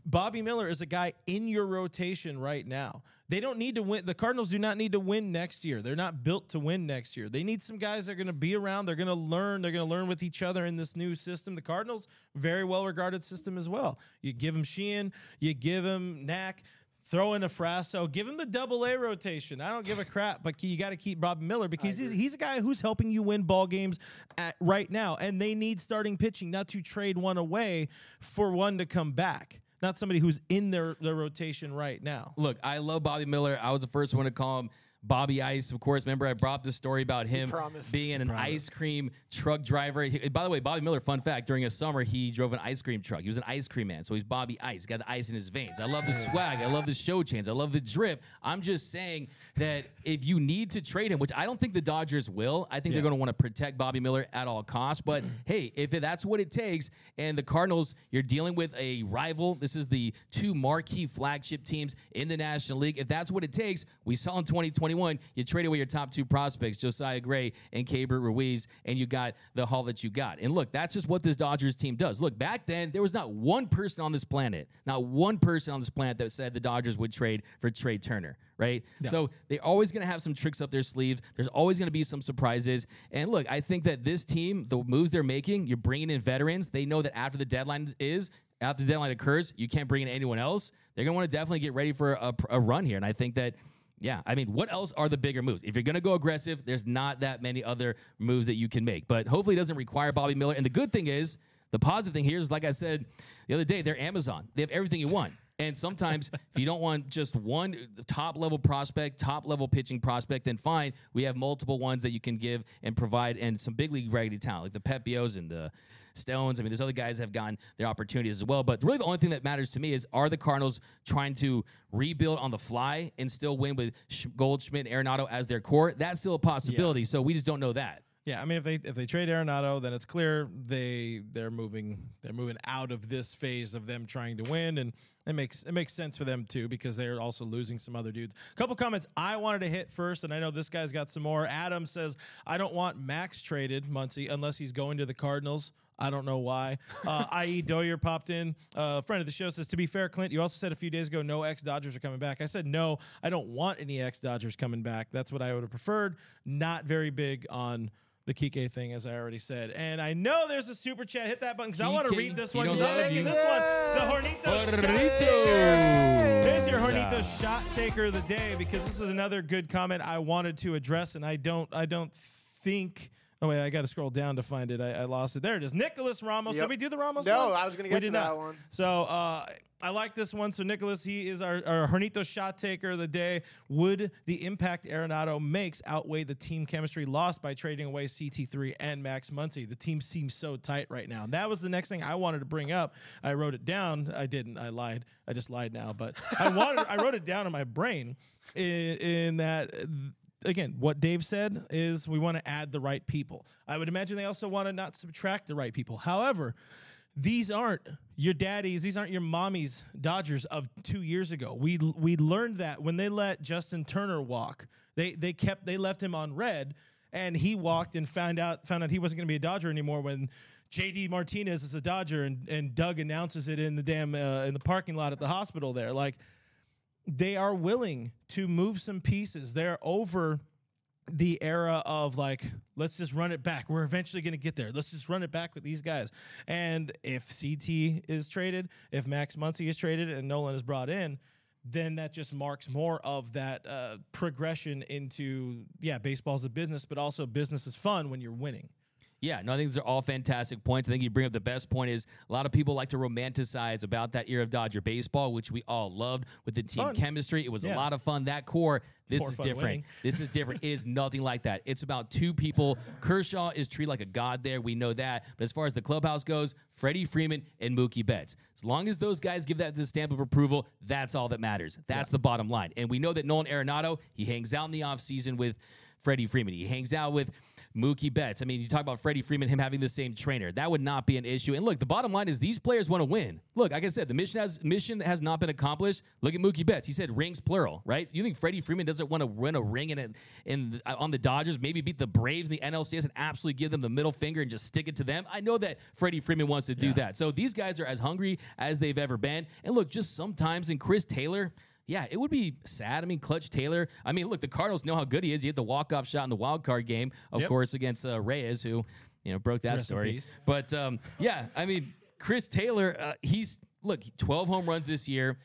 Bobby Miller is a guy in your rotation right now. They don't need to win. The Cardinals do not need to win next year. They're not built to win next year. They need some guys that are going to be around. They're going to learn. They're going to learn with each other in this new system. The Cardinals, very well regarded system as well. You give them Sheehan, you give them Knack. Throw in a Frasso, give him the double A rotation. I don't give a crap, but you got to keep Bob Miller because he's, he's a guy who's helping you win ball games at, right now, and they need starting pitching, not to trade one away for one to come back. Not somebody who's in their, their rotation right now. Look, I love Bobby Miller. I was the first one to call him Bobby Ice, of course. Remember, I brought up the story about him being an ice cream truck driver. He- by the way, Bobby Miller, fun fact: during a summer, he drove an ice cream truck. He was an ice cream man, so he's Bobby Ice. Got the ice in his veins. I love the swag. I love the show chains. I love the drip. I'm just saying that if you need to trade him, which I don't think the Dodgers will, I think they're going to want to protect Bobby Miller at all costs. But hey, if that's what it takes, and the Cardinals, you're dealing with a rival. This is the two marquee flagship teams in the National League. If that's what it takes, we saw in 2021, you traded away your top two prospects, Josiah Gray and Keibert Ruiz, and you got the haul that you got. And look, that's just what this Dodgers team does. Look, back then, there was not one person on this planet, not one person on this planet that said the Dodgers would trade for Trea Turner right? So they're always going to have some tricks up their sleeves. There's always going to be some surprises. And look, I think that this team, the moves they're making, you're bringing in veterans. They know that after the deadline is, after the deadline occurs, you can't bring in anyone else. They're going to want to definitely get ready for a, a run here. And I think that. Yeah, I mean, what else are the bigger moves? If you're going to go aggressive, there's not that many other moves that you can make. But hopefully, it doesn't require Bobby Miller. And the good thing is, the positive thing here is, like I said the other day, they're Amazon. They have everything you want. And sometimes, if you don't want just one top level prospect, top level pitching prospect, then fine. We have multiple ones that you can give and provide, and some big league ready talent like the Pepiots and the Stones. I mean, there's other guys that have gotten their opportunities as well. But really, the only thing that matters to me is are the Cardinals trying to rebuild on the fly and still win with Goldschmidt and Arenado as their core? That's still a possibility. So we just don't know that. Yeah, I mean, if they if they trade Arenado, then it's clear they they're moving they're moving out of this phase of them trying to win, and it makes it makes sense for them too because they're also losing some other dudes. A couple comments I wanted to hit first, and I know this guy's got some more. Adam says I don't want Max traded Muncy unless he's going to the Cardinals. I don't know why. Uh, I.E. Doyer popped in. Uh, friend of the show says, to be fair, Clint, you also said a few days ago no ex Dodgers are coming back. I said, no, I don't want any ex Dodgers coming back. That's what I would have preferred. Not very big on the Kike thing, as I already said. And I know there's a super chat. Hit that button because I want to read this one. knows 'cause I I'm making this one. The Hornito. Here's your Yeah. Hornito shot taker of the day because this was another good comment I wanted to address, and I don't, I don't think. Oh wait, I got to scroll down to find it. I, I lost it. There it is. Nicholas Ramos. Did we do the Ramos? No, one? I was gonna We get did to not. that one. So uh, I like this one. So Nicholas, he is our, our Hornito shot taker of the day. Would the impact Arenado makes outweigh the team chemistry lost by trading away CT3 and Max Muncy? The team seems so tight right now. And that was the next thing I wanted to bring up. I wrote it down. I didn't. I lied. I just lied now. But I wanted. I wrote it down in my brain. In, in that. Again, what Dave said is we want to add the right people. I would imagine they also want to not subtract the right people. However, these aren't your daddies these aren't your mommy's dodgers of two years ago we we learned that when they let justin turner walk they they kept they left him on red and he walked and found out found out he wasn't going to be a dodger anymore when jd martinez is a dodger and and doug announces it in the damn uh, in the parking lot at the hospital there like they are willing to move some pieces. They're over the era of like let's just run it back. We're eventually going to get there. Let's just run it back with these guys. And if ct is traded if max muncy is traded and nolan is brought in then that just marks more of that uh, progression into yeah baseball's a business but also business is fun when you're winning Yeah, no, I think these are all fantastic points. I think you bring up the best point is a lot of people like to romanticize about that era of Dodger baseball, which we all loved with the team Fun. chemistry. It was Yeah. a lot of fun. That core, this More is different. winning. This is different. it is nothing like that. It's about two people. Kershaw is treated like a god there. We know that. But as far as the clubhouse goes, Freddie Freeman and Mookie Betts. As long as those guys give that the stamp of approval, that's all that matters. That's the bottom line. And we know that Nolan Arenado, he hangs out in the offseason with Freddie Freeman. He hangs out with Mookie Betts. I mean, you talk about Freddie Freeman, him having the same trainer. That would not be an issue. And look, the bottom line is these players want to win. Look, like I said, the mission has mission has not been accomplished. Look at Mookie Betts. He said rings plural, right? You think Freddie Freeman doesn't want to win a ring in it in on the Dodgers, maybe beat the Braves in the NLCS and absolutely give them the middle finger and just stick it to them? I know that Freddie Freeman wants to do that. So these guys are as hungry as they've ever been. And look, just sometimes in Chris Taylor, yeah, it would be sad. I mean, Clutch Taylor. I mean, look, the Cardinals know how good he is. He hit the walk-off shot in the wild card game, of Yep. course, against uh, Reyes, who you know broke that Rest story. But um, yeah, I mean, Chris Taylor, uh, he's look, 12 home runs this year.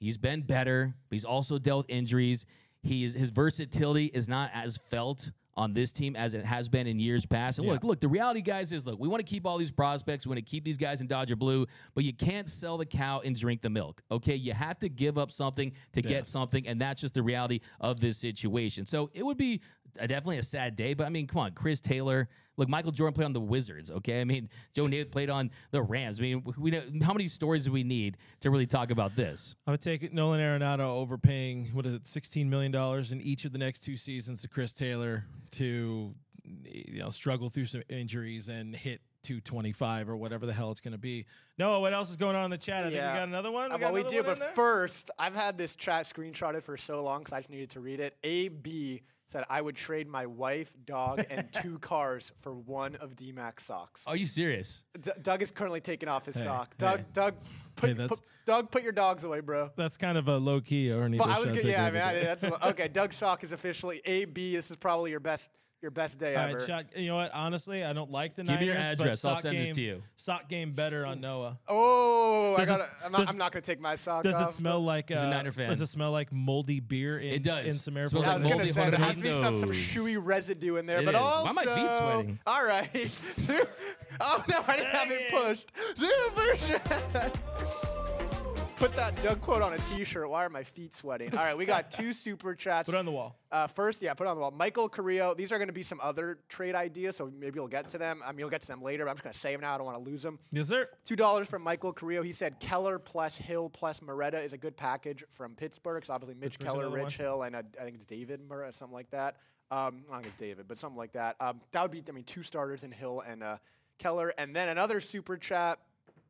He's been better, but he's also dealt injuries. He is, his versatility is not as felt on this team as it has been in years past. And look, look, the reality, guys, is look, we want to keep all these prospects. We want to keep these guys in Dodger blue, but you can't sell the cow and drink the milk. Okay, you have to give up something to get something, and that's just the reality of this situation. So it would be a, definitely a sad day, but I mean, come on, Chris Taylor. Look, Michael Jordan played on the Wizards. Okay, I mean, Joe Namath played on the Rams. I mean, we know how many stories do we need to really talk about this? I would take Nolan Arenado overpaying what is it, sixteen million dollars in each of the next two seasons to Chris Taylor to you know struggle through some injuries and hit. 225 or whatever the hell it's going to be. Noah, what else is going on in the chat? I think we got another one. Uh, got well, we do, but first, I've had this chat screenshotted for so long because I just needed to read it. AB said I would trade my wife, dog, and two cars for one of DMAX socks. Are you serious? D- Doug is currently taking off his Hey, sock. Doug, hey. Doug, put, Hey, that's- put- Doug, put your dogs away, bro. That's kind of a low key or But I was, gonna, yeah, I mean, I, that's okay. Doug's sock is officially AB. This is probably your best, your best day All ever. right, shot, you know what? Honestly, I don't like the Give me Niners. your but address. I'll sock send this game, to you. Sock game better on Noah. oh, I Does it- got. I'm, does- not- I'm not gonna take my sock Does off. it smell like? Uh, He's a Niner fan. Does it smell like moldy beer? In, It does. In some Smells airports. I like was gonna moldy say there has to be some, some potatoes. chewy residue in there, It but is. also Why my feet sweating? All right. oh no, I didn't have it pushed. Super chat. Put that Doug quote on a T-shirt. Why are my feet sweating? All right, we got two super chats. Put it on the wall. Uh, first, yeah, put it on the wall. Michael Carrillo. These are going to be some other trade ideas, so maybe you'll get to them. I mean, you'll get to them later. But I'm just going to say them now. I don't want to lose them. Yes, sir. Two dollars from Michael Carrillo. He said Keller plus Hill plus Moreta is a good package from Pittsburgh. So obviously Mitch Keller, Rich one. Hill, and uh, I think it's David Moreta, something like that. Um, I think it's David, but something like that. Um, that would be, I mean, two starters in Hill and uh, Keller, and then another super chat.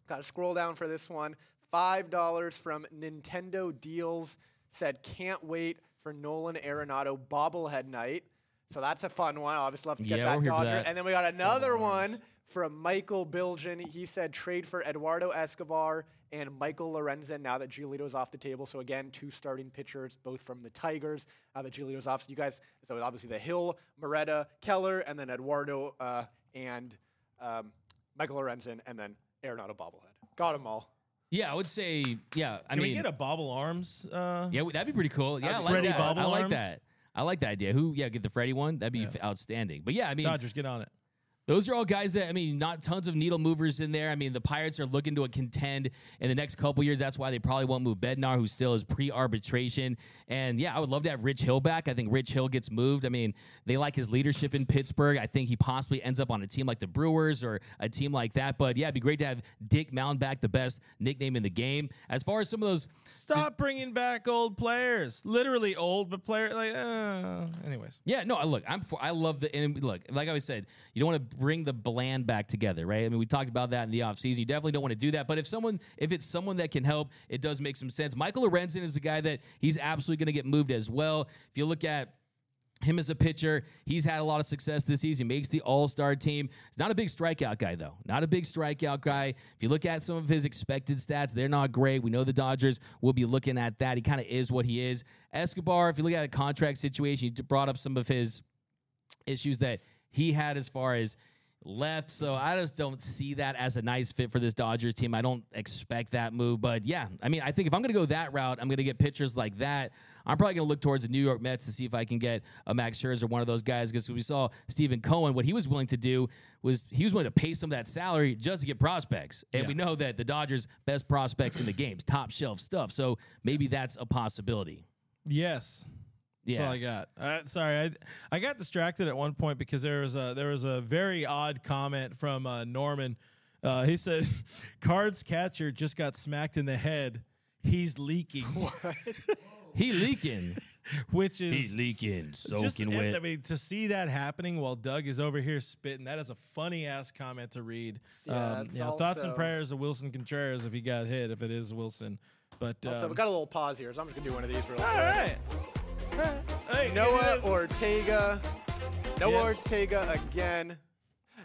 Got to scroll down for this one. Five dollars from Nintendo Deals said can't wait for Nolan Arenado bobblehead night. So that's a fun one. I Obviously, love to get Yeah, that Dodger. that. And then we got another one from Michael Bilgen. He said trade for Eduardo Escobar and Michael Lorenzen now that Giolito's off the table. So again, two starting pitchers, both from the Tigers. Now that Giolito's off, so you guys. So obviously the Hill, Moreta, Keller, and then Eduardo uh, and um, Michael Lorenzen, and then Arenado bobblehead. Got them all. Yeah, I would say. Yeah, I Can mean, we get a bobble arms? Uh, yeah, that'd be pretty cool. Yeah, I like Freddie that. Bobble I like arms? that. I like that idea. Who? Yeah, get the Freddy one. That'd be f- outstanding. But yeah, I mean, Dodgers, get on it. Those are all guys that I mean, not tons of needle movers in there. I mean, the Pirates are looking to a contend in the next couple years. That's why they probably won't move Bednar, who still is pre-arbitration. And yeah, I would love to have Rich Hill back. I think Rich Hill gets moved. I mean, they like his leadership in Pittsburgh. I think he possibly ends up on a team like the Brewers or a team like that. But yeah, it'd be great to have Dick Mound back, the best nickname in the game. As far as some of those Stop bringing back old players. Literally old, but player like. Uh, anyways, Yeah, no, I look, I'm for. I love the and look. Like I always said, you don't want to bring the bland back together, right? I mean, we talked about that in the offseason. You definitely don't want to do that. But if someone, if it's someone that can help, it does make some sense. Michael Lorenzen is a guy that he's absolutely going to get moved as well. If you look at him as a pitcher, he's had a lot of success this season. He makes the All Star team. He's not a big strikeout guy, though. Not a big strikeout guy. If you look at some of his expected stats, they're not great. We know the Dodgers will be looking at that. He kind of is what he is. Escobar, if you look at a contract situation, you brought up some of his issues that he had as far as left. So I just don't see that as a nice fit for this Dodgers team. I don't expect that move. But yeah, I mean, I think if I'm going to go that route, I'm going to get pitchers like that. I'm probably going to look towards the New York Mets to see if I can get a Max Scherzer, or one of those guys, because we saw Stephen Cohen. What he was willing to do was he was willing to pay some of that salary just to get prospects, and Yeah. we know that the Dodgers' best prospects in the games, top shelf stuff. So maybe that's a possibility. yes. That's Yeah. all I got. Uh, sorry, I I got distracted at one point because there was a there was a very odd comment from uh, Norman. Uh, he said, "Cards catcher just got smacked in the head. He's leaking," He leaking. which is He's leaking, just. soaking I mean, to see that happening while Doug is over here spitting, that is a funny ass comment to read. Yeah, um, you know, thoughts and prayers of Willson Contreras if he got hit, if it is Willson. But So um, we got a little pause here, so I'm just gonna do one of these real all quick. right. Hey, Noah Ortega. Noah Yes. Ortega again.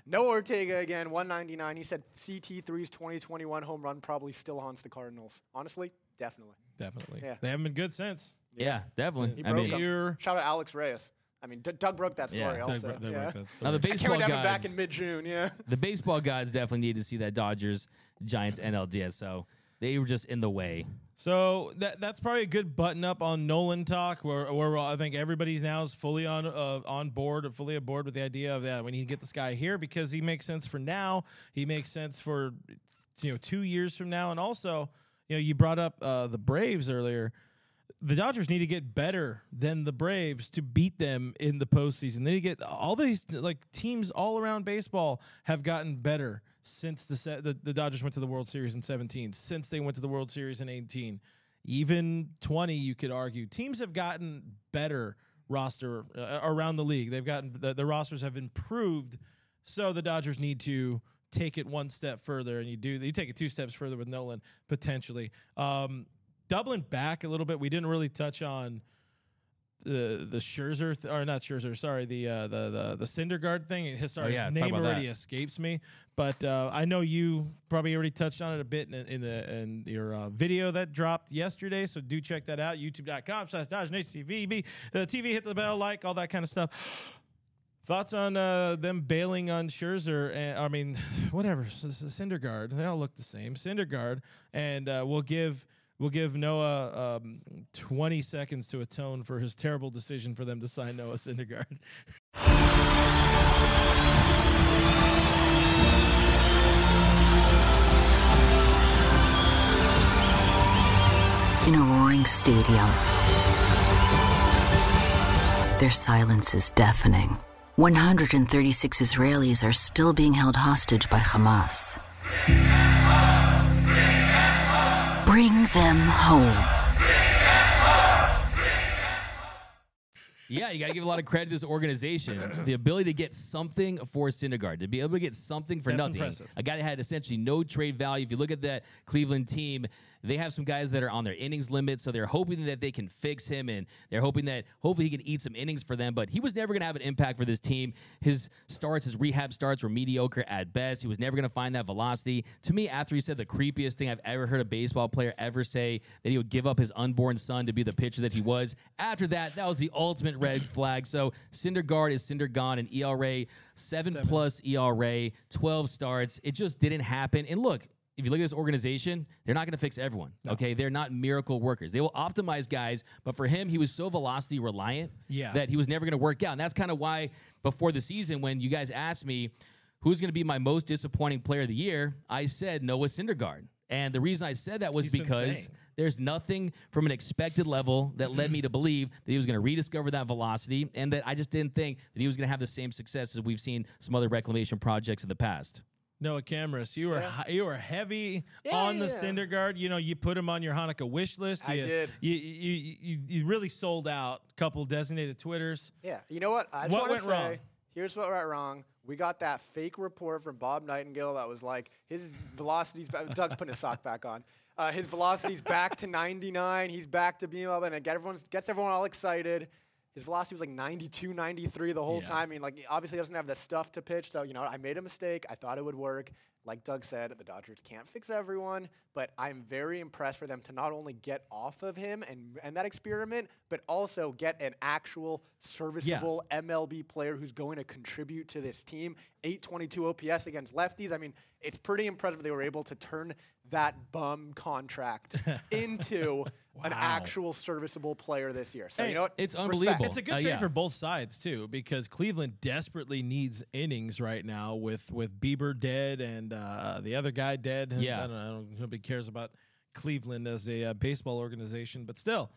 Noah Ortega again, 199. He said CT3's 2021 home run probably still haunts the Cardinals. Honestly, definitely. definitely. Yeah. They haven't been good since. Yeah, definitely. He I broke mean, them. Shout out Alex Reyes. I mean, D- Doug broke that story Yeah. Also. Bro- Doug yeah. broke that now the story. I can't baseball wait to have him back in mid June. Yeah. the baseball gods definitely need to see that Dodgers Giants NLDS. So They were just in the way. So that that's probably a good button up on Nolan talk, where where I think everybody now is fully on uh, on board, fully aboard with the idea of that we need to get this guy here because he makes sense for now. He makes sense for you know two years from now, and also you know you brought up uh, the Braves earlier. The Dodgers need to get better than the Braves to beat them in the postseason. They need to get all these like teams all around baseball have gotten better since the, se- the the Dodgers went to the World Series in 17, since they went to the World Series in 18, even 20, you could argue. Teams have gotten better roster uh, around the league. They've gotten the, the rosters have improved, so the Dodgers need to take it one step further, and you do you take it two steps further with Nolan potentially. Um, doubling back a little bit, we didn't really touch on the the Scherzer th- or not Scherzer, sorry, the uh, the the the Syndergaard thing. His, sorry, Oh, yeah, his name already that. escapes me, but uh, I know you probably already touched on it a bit in, in the in your uh, video that dropped yesterday. So do check that out. YouTube.com/slash Dodge Nation TV. Be- uh, TV, hit the bell, like all that kind of stuff. Thoughts on uh, them bailing on Scherzer? And, I mean, whatever. Syndergaard. They all look the same. Syndergaard, and uh, we'll give we'll give Noah um, 20 seconds to atone for his terrible decision for them to sign Noah Syndergaard. In a roaring stadium, their silence is deafening. 136 Israelis are still being held hostage by Hamas. Them home. Yeah, you got to give a lot of credit to this organization. the ability to get something for Syndergaard, to be able to get something for That's nothing. impressive. A guy that had essentially no trade value. If you look at that Cleveland team, they have some guys that are on their innings limit, so they're hoping that they can fix him, and they're hoping that hopefully he can eat some innings for them. But he was never going to have an impact for this team. His starts, his rehab starts were mediocre at best. He was never going to find that velocity. To me, after he said the creepiest thing I've ever heard a baseball player ever say, that he would give up his unborn son to be the pitcher that he was. After that, that was the ultimate red flag. So Syndergaard is Syndergaard, an ERA seven, plus ERA, twelve starts. It just didn't happen. And look. If you look at this organization, they're not going to fix everyone. Okay, they're not miracle workers. They will optimize guys, but for him, he was so velocity reliant Yeah. that he was never going to work out. And that's kind of why before the season, when you guys asked me who's going to be my most disappointing player of the year, I said Noah Syndergaard. And the reason I said that was He's because there's nothing from an expected level that led me to believe that he was going to rediscover that velocity and that I just didn't think that he was going to have the same success as we've seen some other reclamation projects in the past. Noah Camras, you were Yeah. you were heavy Yeah, on the yeah. Guard. You know, you put him on your Hanukkah wish list. I You- did. You, you you you really sold out. A couple designated Twitters. Yeah, you know what? I just What went say, wrong? here's what went wrong. We got that fake report from Bob Nightingale that was like his velocities. Back, Doug's putting his sock back on. Uh, his velocity's back to 99. He's back to being up, and it get everyone gets everyone all excited. His velocity was like 92, 93 the whole Yeah. time. I mean, like, he obviously doesn't have the stuff to pitch. So, you know, I made a mistake. I thought it would work. Like Doug said, the Dodgers can't fix everyone, but I'm very impressed for them to not only get off of him and, and that experiment, but also get an actual serviceable MLB player who's going to contribute to this team. 822 OPS against lefties. I mean, it's pretty impressive they were able to turn that bum contract into an actual serviceable player this year. So, Hey, you know what? it's Respect. unbelievable. It's a good Uh, trade yeah. for both sides too, because Cleveland desperately needs innings right now with with Bieber dead and uh, the other guy dead. Yeah. I don't know. Nobody cares about Cleveland as a uh, baseball organization, but still,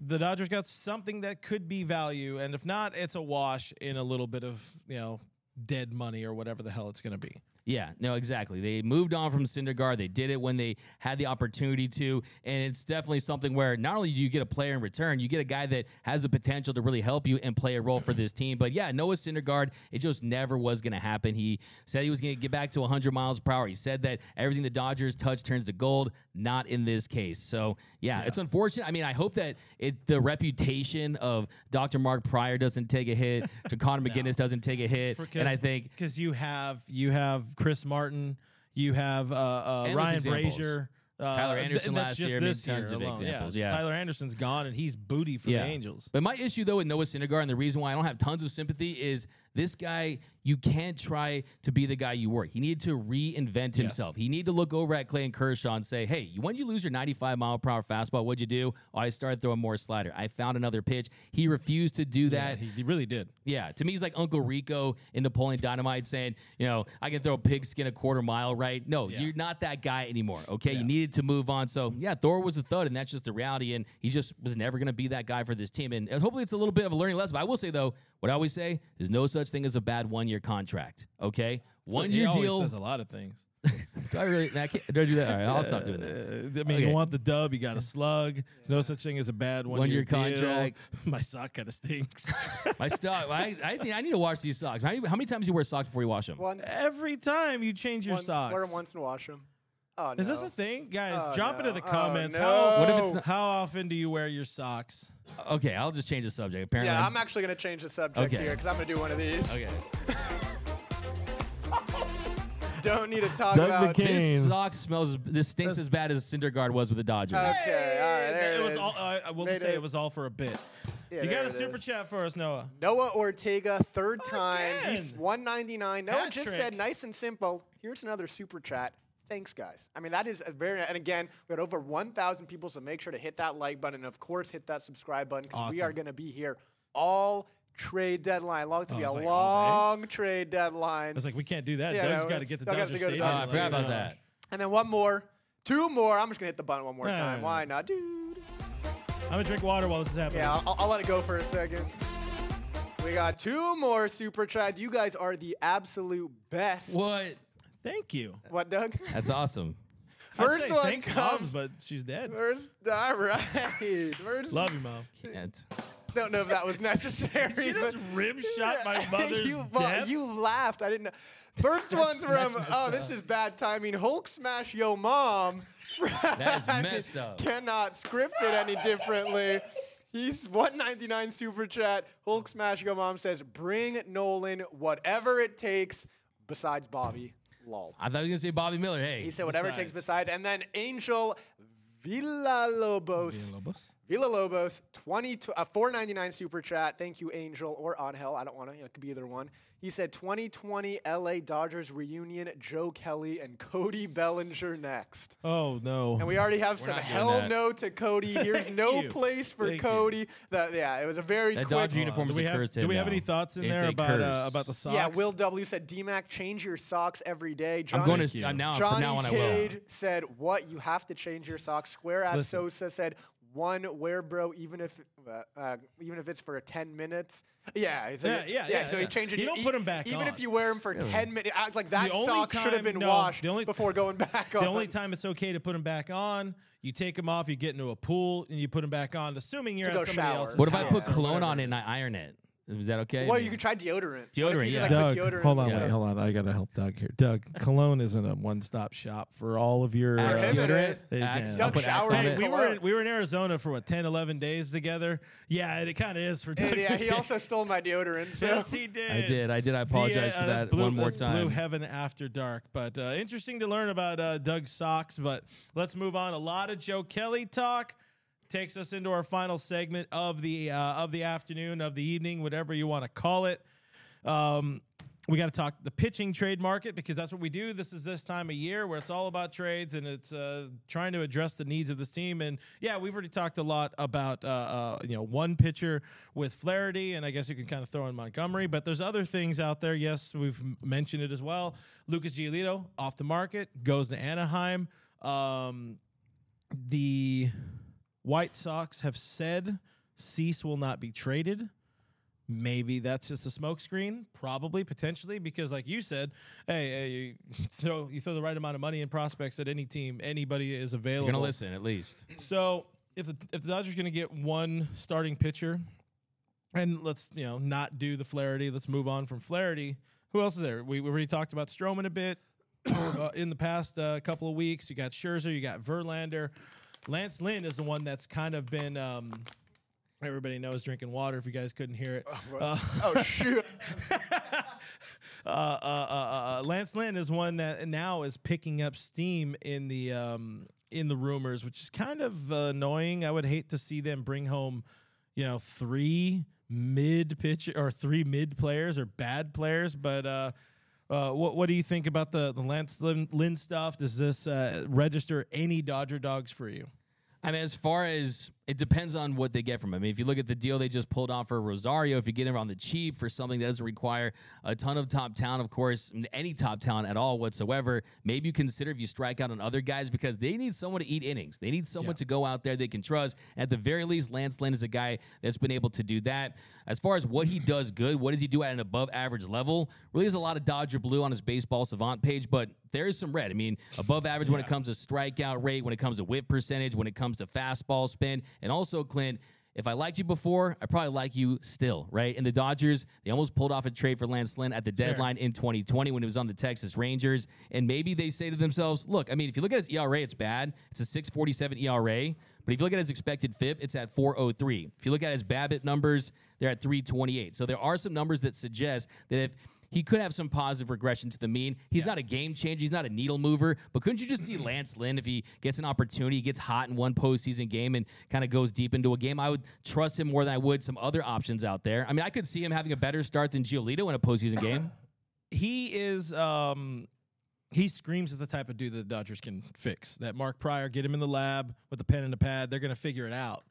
the Dodgers got something that could be value, and if not, it's a wash in a little bit of you know dead money or whatever the hell it's going to be. Yeah, no, exactly. They moved on from Syndergaard. They did it when they had the opportunity to, and it's definitely something where not only do you get a player in return, you get a guy that has the potential to really help you and play a role for this team. But yeah, Noah Syndergaard, it just never was going to happen. He said he was going to get back to 100 miles per hour. He said that everything the Dodgers touch turns to gold. Not in this case. So yeah, it's unfortunate. I mean, I hope that it the reputation of Dr. Mark Prior doesn't take a hit, to Connor McGuiness doesn't take a hit, and I think because you have you have Chris Martin, you have uh, uh, Ryan examples. Brazier. Uh, Tyler Anderson last year, I mean, this year tons of alone. examples, Yeah. yeah. Tyler Anderson's gone, and he's booty for the Angels. But my issue though with Noah Syndergaard and the reason why I don't have tons of sympathy is this guy. You can't try to be the guy you were. He needed to reinvent himself. He needed to look over at Clayton Kershaw and say, "Hey, when you lose your 95 mile per hour fastball, what'd you do? Oh, I started throwing more slider. I found another pitch. He refused to do Yeah, that. he, he really did. Yeah, to me, he's like Uncle Rico in Napoleon Dynamite saying, you know, I can throw a pigskin a quarter mile, right? No, Yeah. you're not that guy anymore. Okay, Yeah. you needed to move on. So yeah, Thor was a thud, and that's just the reality. And he just was never going to be that guy for this team. And hopefully, it's a little bit of a learning lesson. But I will say though, what I always say is no such thing as a bad one year contract. Okay, one he year deal. says a lot of things. do I really? I can't, do I do that? All right, I'll stop doing that. Uh, I mean, Okay. you want the dub, you got a slug. There's no such thing as a bad one, One-year year deal. contract. My sock kind of stinks. My sock. I I, think I need to wash these socks. How many, how many times do you wear socks before you wash them? Once, Every time you change your once, socks. wear them once and wash them. Oh, Is this a thing, guys? Oh, drop no. in the Oh, comments. no. How What if it's not- how often do you wear your socks? Okay, I'll just change the subject. Apparently, Yeah, I'm- I'm actually gonna change the subject Okay. here because I'm gonna do one of these. okay. Don't need to talk Doug about. McKay. This Kane. sock smells. This stinks as bad as Syndergaard was with the Dodgers. Okay, all right, there it, it was is. all. Uh, I will Made say it. it was all for a bit. Yeah, you got there a it super is. chat for us, Noah. Noah Ortega, third time. He's Again. 199. Noah Hat just trick. said, nice and simple. Here's another super chat. Thanks, guys. I mean, that is a very. And again, we got over 1,000 people, so make sure to hit that like button and, of course, hit that subscribe button because we are going to be here all trade deadline. Long to be Oh, a like all long trade deadline. I was like, we can't do that. Yeah, Doug's no, got to get the Doug Dodger to go to Stadium. Oh, I Dodger forgot about that. And then one more, two more. I'm just going to hit the button one more No, no, time. no, Why not, dude? I'm gonna drink water while this is happening. Yeah, I'll, I'll let it go for a second. We got two more super chat. You guys are the absolute best. What? Thank you. What, Doug? That's awesome. First I'd say one thanks, comes. Mom, but she's dead. First, all right. First, Love you, mom. Can't. don't know if that was necessary. She just rib shot my mother's you, well, death. you laughed. I didn't know. First one's from. Oh, this is bad timing. Hulk smash yo mom. That is messed up. Cannot script it any differently. He's 199 super chat. Hulk smash yo mom says, "Bring Nolan whatever it takes, besides Bobby." Lol. I thought he was gonna say Bobby Miller. Hey, He said whatever it takes Besides. besides. And then Angel Villalobos. Villalobos, 20 to, uh, 499 super chat. Thank you, Angel or Angel. I don't want to. You know, it could be either one. He said 2020 LA Dodgers reunion, Joe Kelly and Cody Bellinger next. Oh no. And we already have some not doing hell that. no to Cody. Here's no you. place for Thank. Cody. That, yeah, it was a very that quick. Dodger uniform do we have, do we have any thoughts in It's there about uh, about the socks? Yeah, Will W said, DMAC, change your socks every day. Johnny, I'm going Thank to you. uh, now. Johnny from now on, I will. Cage said, "What? You have to change your socks." Square ass Listen. Sosa said, "One wear, bro, even if uh, uh, even if it's for 10 minutes." Yeah, he said- Yeah, yeah, yeah, So yeah. he changed it. You don't e- put 'em back Even on. if you wear them for 10 minutes, like that The only sock should have been no, washed the only- before going back on. The only time it's okay to put them back on, you take them off, you get into a pool, and you put them back on, assuming you're To at go somebody shower. else's What if I put cologne whatever on it is. and I iron it? Is that okay? Well, you could try deodorant. What if you Deodorant, yeah. like, Doug, deodorant hold on, the wait, hold on. I gotta help Doug here. Doug, cologne isn't a one-stop shop for all of your. For uh, him it is. Hey, Axe, Doug put Axe on Hey, it. we were in, we were in Arizona for what 10, 11 days together. Yeah, it kind of is for Doug. And yeah, he also stole my deodorant. So. yes, he did. I did. I did. I apologize Yeah, for that blue, one more time. Blue. Heaven After Dark. But uh, interesting to learn about uh, Doug's socks. But let's move on. A lot of Joe Kelly talk takes us into our final segment of the uh, of the afternoon, of the evening, whatever you want to call it. Um, we got to talk the pitching trade market because that's what we do. This is this time of year where it's all about trades and it's uh, trying to address the needs of this team. And yeah, we've already talked a lot about uh, uh, you know one pitcher with Flaherty, and I guess you can kind of throw in Montgomery. But there's other things out there. Yes, we've mentioned it as well. Lucas Giolito off the market goes to Anaheim. Um, the White Sox have said Cease will not be traded. Maybe that's just a smokescreen, probably, potentially, because like you said, hey, hey, you throw you throw the right amount of money and prospects at any team, anybody is available. You're gonna listen at least. So if the if the Dodgers going to get one starting pitcher, and let's you know not do the Flaherty, let's move on from Flaherty. Who else is there? We, we already talked about Stroman a bit uh, in the past uh, couple of weeks. You got Scherzer, you got Verlander. Lance Lynn is the one that's kind of been. Um, everybody knows drinking water. If you guys couldn't hear it, uh, oh shoot! uh, uh, uh, uh, Lance Lynn is one that now is picking up steam in the um, in the rumors, which is kind of uh, annoying. I would hate to see them bring home, you know, three mid pitch or three mid players or bad players. But uh, what what do you think about the the Lance Lynn, Lynn stuff? Does this uh, register any Dodger dogs for you? I mean, as far as it depends on what they get from him. I mean, if you look at the deal they just pulled off for Rosario, if you get him on the cheap for something that doesn't require a ton of top talent, of course, any top talent at all whatsoever, maybe you consider if you strike out on other guys because they need someone to eat innings. They need someone Yeah. to go out there they can trust. At the very least, Lance Lynn is a guy that's been able to do that. As far as what he does good, what does he do at an above average level? Really, there's a lot of Dodger blue on his baseball savant page, but there is some red. I mean, above average when it comes to strikeout rate, when it comes to whiff percentage, when it comes to fastball spin, and also Clint. If I liked you before, I probably like you still, right? And the Dodgers, they almost pulled off a trade for Lance Lynn at the deadline in 2020 when he was on the Texas Rangers. And maybe they say to themselves, look, I mean, if you look at his ERA, it's bad. It's a 647 ERA. But if you look at his expected FIP, it's at 403. If you look at his BABIP numbers, they're at 328. So there are some numbers that suggest that if he could have some positive regression to the mean. He's not a game changer. He's not a needle mover. But couldn't you just see Lance Lynn if he gets an opportunity, gets hot in one postseason game, and kind of goes deep into a game? I would trust him more than I would some other options out there. I mean, I could see him having a better start than Giolito in a postseason game. he is um he screams at the type of dude that the Dodgers can fix. That Mark Prior, get him in the lab with a pen and a pad. They're gonna figure it out.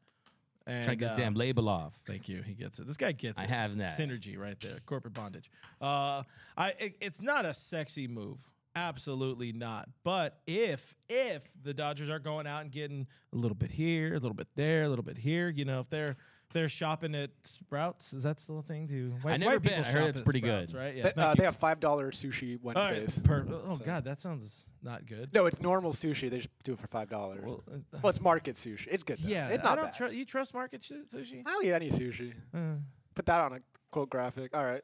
And Trying to get his uh, damn label off. Thank you. He gets it. This guy gets I it. have that. synergy right there. Corporate bondage. Uh, I. It, it's not a sexy move. Absolutely not. But if if the Dodgers are going out and getting a little bit here, a little bit there, a little bit here, you know, if they're they're shopping at Sprouts, is that still a thing? Do white, never white been. people I heard shop it's at pretty Sprouts, good. right? Yeah. They, uh, they have five dollar sushi All right, Wednesdays. per- oh God, that sounds not good. No, it's normal sushi. They just do it for five dollars. Well, Well, uh, it's market sushi. It's good. Though. yeah, it's I not don't bad. trust. You trust market sh- sushi? I'll eat any sushi. Uh, Put that on a quote graphic. All right.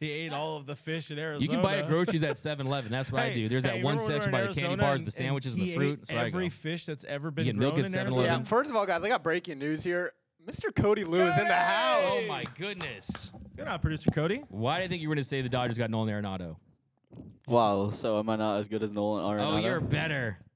he ate all of the fish in Arizona. You can buy at groceries at 7 Eleven. That's what I do. There's hey, that one remember when we section by the candy bars, and- the sandwiches, and and the fruit. ate That's where every fish that's ever been get milk grown at in 7-Eleven. Arizona. Yeah. First of all, guys, I got breaking news here. Mr. Cody Lou is in the house. Oh, my goodness. Good on, producer Cody. Why do you think you were going to say the Dodgers got Nolan Arenado? Wow, so am I not as good as Nolan Arenado? Oh, you're better.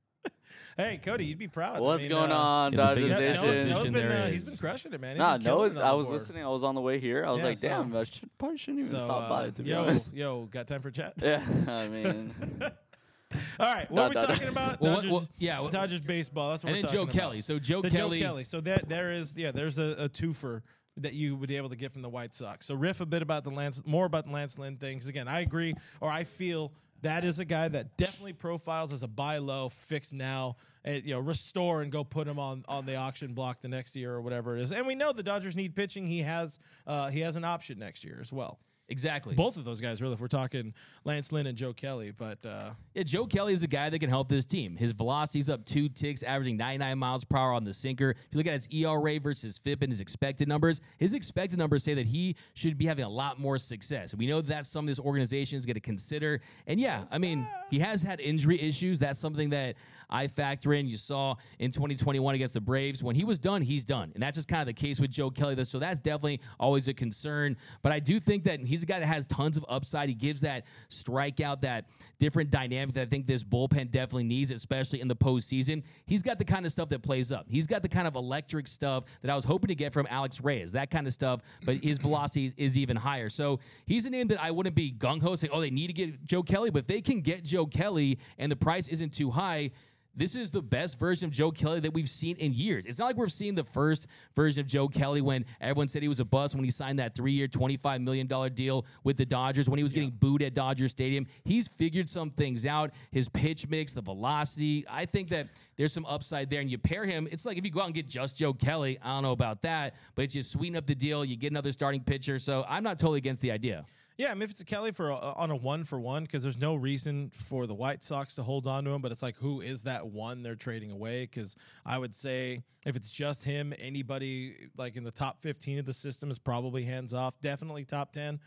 Hey, Cody, you'd be proud. I What's mean, going uh, on, yeah, the Dodgers biggest Yeah, Nation. Noah's, Nation? Noah's been, there uh, he's is. been crushing it, man. He's Nah, been killing no, it on I the was board. listening. I was on the way here. I was Yeah, like, so- damn, I should, probably shouldn't even So, stop uh, by, to be yo, honest. yo, got time for chat? Yeah, I mean, All right, what are we Da, da, da. talking about? Well, what- Dodgers, well, yeah, well- Dodgers baseball. That's what And we're then Joe talking about. Kelly. So Joe the Kelly. Joe Kelly. So that there is, yeah, there's a, a twofer that you would be able to get from the White Sox. So riff a bit about the Lance, more about the Lance Lynn things. Again, I agree, or I feel that is a guy that definitely profiles as a buy low, fix now, and you know, restore and go put him on on the auction block the next year or whatever it is. And we know the Dodgers need pitching. He has uh, he has an option next year as well. Exactly. Both of those guys, really, if we're talking Lance Lynn and Joe Kelly. But uh, Yeah, Joe Kelly is a guy that can help this team. His velocity's up two ticks, averaging 99 miles per hour on the sinker. If you look at his ERA versus FIP and his expected numbers, his expected numbers say that he should be having a lot more success. We know that that's something this organization is going to consider. And yeah, I mean, he has had injury issues. That's something that I factor in. You saw in 2021 against the Braves. When he was done, he's done. And that's just kind of the case with Joe Kelly. So that's definitely always a concern. But I do think that he's a guy that has tons of upside. He gives that strikeout, that different dynamic that I think this bullpen definitely needs, especially in the postseason. He's got the kind of stuff that plays up. He's got the kind of electric stuff that I was hoping to get from Alex Reyes, that kind of stuff, but his velocity is, even higher. So he's a name that I wouldn't be gung ho saying, oh, they need to get Joe Kelly. But if they can get Joe Kelly and the price isn't too high, this is the best version of Joe Kelly that we've seen in years. It's not like we're seeing the first version of Joe Kelly when everyone said he was a bust when he signed that three year, $25 million deal with the Dodgers, when he was getting booed at Dodger Stadium. He's figured some things out. His pitch mix, the velocity. I think that there's some upside there. And you pair him, it's like if you go out and get just Joe Kelly, I don't know about that, but it's just sweeten up the deal. You get another starting pitcher. So I'm not totally against the idea. Yeah, a Kelly for a, on a one for one, because there's no reason for the White Sox to hold on to him, but it's like, who is that one they're trading away? Because I would say if it's just him, anybody like in the top 15 of the system is probably hands off, definitely top 10.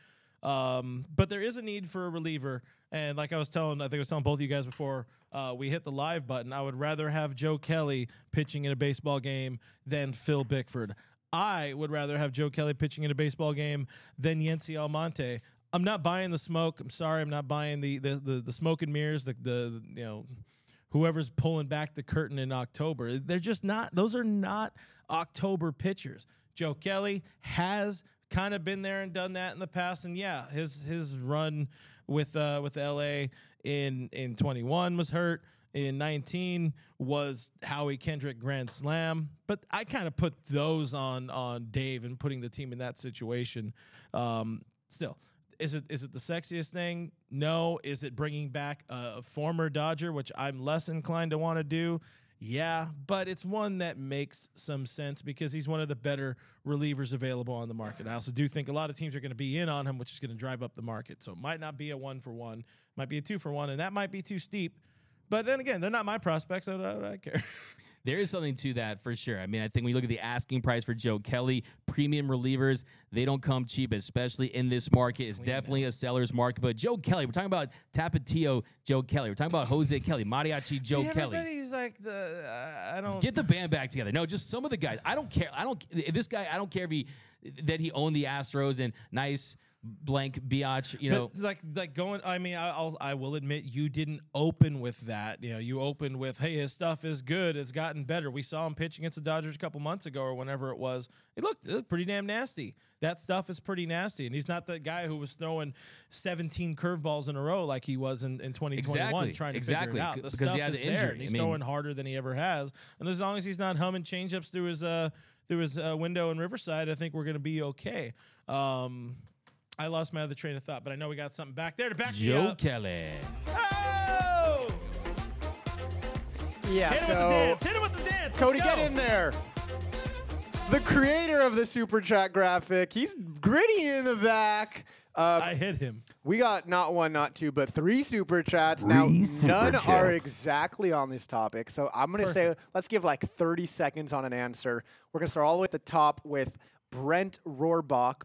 Um, but there is a need for a reliever. And like I was telling, I think I was telling both of you guys before uh, we hit the live button, I would rather have Joe Kelly pitching in a baseball game than Phil Bickford. I would rather have Joe Kelly pitching in a baseball game than Yency Almonte. I'm not buying the smoke. I'm sorry, I'm not buying the the the, the smoke and mirrors. The the you know whoever's pulling back the curtain in October. They're just not, those are not October pitchers. Joe Kelly has kind of been there and done that in the past. And yeah, his his run with uh with LA in in 21 was hurt. In 19 was Howie Kendrick Grand Slam, but I kind of put those on on Dave and putting the team in that situation. Um, still, is it is it the sexiest thing? No. Is it bringing back a former Dodger, which I'm less inclined to want to do? Yeah, but it's one that makes some sense because he's one of the better relievers available on the market. I also do think a lot of teams are going to be in on him, which is going to drive up the market. So it might not be a one for one, might be a two for one, and that might be too steep. But then again, they're not my prospects. So I don't care. There is something to that for sure. I mean, I think when you look at the asking price for Joe Kelly, premium relievers, they don't come cheap, especially in this market. It's definitely a seller's market. But Joe Kelly, we're talking about Tapatio Joe Kelly. We're talking about Jose Kelly, Mariachi Joe See, Kelly. Everybody's like the uh, I don't Get the band back together. No, just some of the guys. I don't care. I don't. This guy. I don't care if he that he owned the Astros and nice blank biatch. You know, But like like going. I mean, I, I'll I will admit you didn't open with that. You know, you opened with, "Hey, his stuff is good. It's gotten better." We saw him pitch against the Dodgers a couple months ago or whenever it was. It looked, it looked pretty damn nasty. That stuff is pretty nasty, and he's not the guy who was throwing 17 curveballs in a row like he was in, in 2021 Exactly, trying to exactly, figure it out. The because stuff he had is the there, and he's I mean- throwing harder than he ever has. And as long as he's not humming changeups through his uh through his uh, window in Riverside, I think we're going to be okay. Um, I lost my other train of thought, but I know we got something back there to back me Joe up. Kelly. Oh! Yeah, Hit him with the so dance. Hit him with the dance. Cody, Let's get go. in there. The creator of the super chat graphic, he's gritty in the back. Uh, I hit him. we got not one, not two, but three super chats. now, none are exactly on this topic. So I'm going to say, let's give like 30 seconds on an answer. We're going to start all the way at the top with Brent Rohrbach.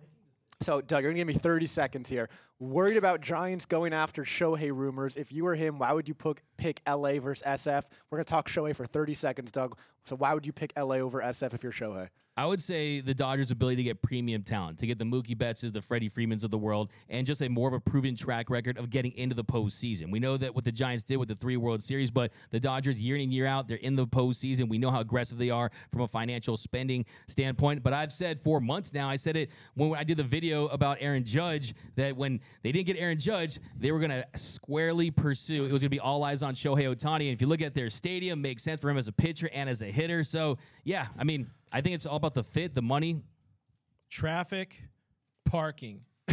So, Doug, you're going to give me 30 seconds here. Worried about Giants going after Shohei rumors. If you were him, why would you pick, LA versus SF? We're going to talk Shohei for 30 seconds, Doug. So, why would you pick LA over SF if you're Shohei? I would say the Dodgers' ability to get premium talent, to get the Mookie Bettses, the Freddie Freemans of the world, and just a more of a proven track record of getting into the postseason. We know that what the Giants did with the three World Series, but the Dodgers, year in and year out, they're in the postseason. We know how aggressive they are from a financial spending standpoint. But I've said for months now, I said it when I did the video about Aaron Judge, that when they didn't get Aaron Judge, they were going to squarely pursue. It was going to be all eyes on Shohei Ohtani. And if you look at their stadium, makes sense for him as a pitcher and as a hitter. So, yeah, I mean, I think it's all about the fit, the money. Traffic, parking.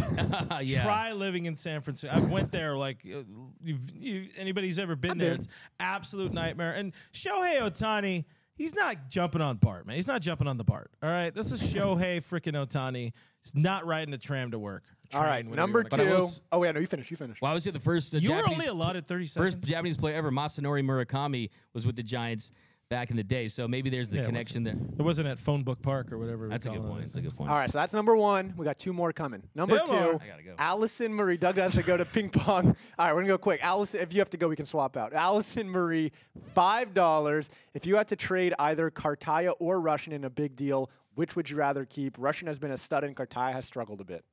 yeah. Try living in San Francisco. I went there. Like, uh, you've, you, anybody's ever been there? been. It's absolute nightmare. And Shohei Ohtani, he's not jumping on Bart, man. He's not jumping on the Bart. All right, this is Shohei freaking Ohtani. He's not riding a tram to work. All right, number you two. was- oh, yeah, no, you finished. You finished. Well, I was here the first uh, You were only allotted 30 seconds. first. Japanese player ever, Masanori Murakami, was with the Giants back in the day. So maybe there's the Yeah, it connection there. It wasn't at Phone Book Park or whatever. we That's a call good it. point. That's a good point. All right, so that's number one. We got two more coming. Number Two two. I gotta go. Allison Marie. Doug has to go to ping pong. All right, we're gonna go quick. Allison, if you have to go, we can swap out. Allison Marie, five dollars. If you had to trade either Cartaya or Rushing in a big deal, which would you rather keep? Rushing has been a stud, and Cartaya has struggled a bit.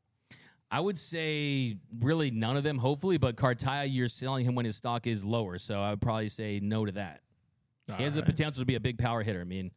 I would say really none of them, hopefully, but Cartaya, you're selling him when his stock is lower. So I would probably say no to that. He has the potential to be a big power hitter. I mean,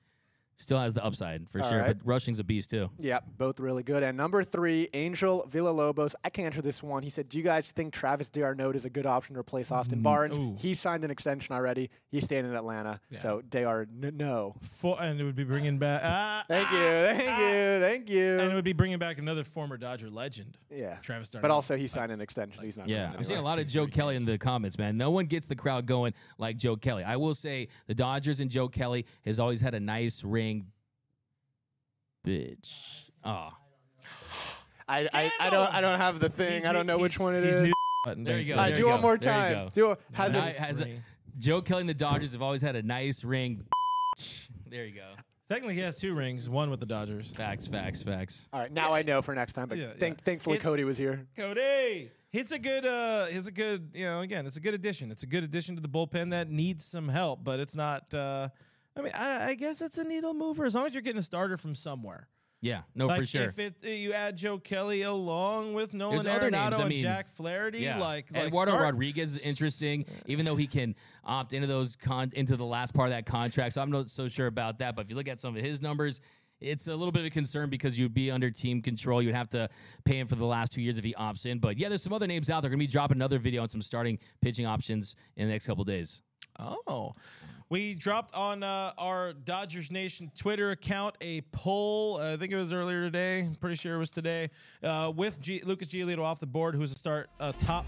still has the upside for All sure. right. But Rushing's a beast too. Yeah, both really good. And number three, Angel Villalobos. I can answer this one. He said, "Do you guys think Travis D'Arnaud is a good option to replace Austin mm, Barnes? ooh. He signed an extension already. He's staying in Atlanta. So D'Arnaud, no. Four, and it would be bringing back. Ah, Thank you, ah, thank ah. you, thank you. and it would be bringing back another former Dodger legend. Yeah, Travis But also, he signed an extension. He's not. Yeah, going I'm seeing a anywhere. lot of Joe Kelly in the comments, man. No one gets the crowd going like Joe Kelly. I will say the Dodgers and Joe Kelly has always had a nice ring. Bitch. Oh, I, I, I don't I don't have the thing. I don't know which one it he's is. new button. There you go. All right, there do you one go, more there you time. go. Do a, has Ni- it, has a- Joe Kelly and the Dodgers have always had a nice ring. There you go. Technically, he has two rings. One with the Dodgers. Facts, facts, facts. all right, now I know for next time. But Yeah, thank, yeah. thankfully, It's- Cody was here. Cody. It's a good. Uh, it's a good. You know, again, it's a good addition. It's a good addition to the bullpen that needs some help, but it's not. Uh, I mean, I, I guess it's a needle mover as long as you're getting a starter from somewhere. Yeah, no, like for sure. if it you add Joe Kelly along with Nolan other names, Arenado I and mean, Jack Flaherty, Yeah, like, like Eduardo start- Rodriguez is interesting, even though he can opt into those con into the last part of that contract. So I'm not so sure about that. But if you look at some of his numbers, it's a little bit of a concern because you'd be under team control. You'd have to pay him for the last two years if he opts in. But yeah, there's some other names out there. Going to be dropping another video on some starting pitching options in the next couple days. Oh. We dropped on uh, our Dodgers Nation Twitter account a poll. uh, I think it was earlier today. Pretty sure it was today. Uh, with G- Lucas Giolito off the board, who's a start uh, top.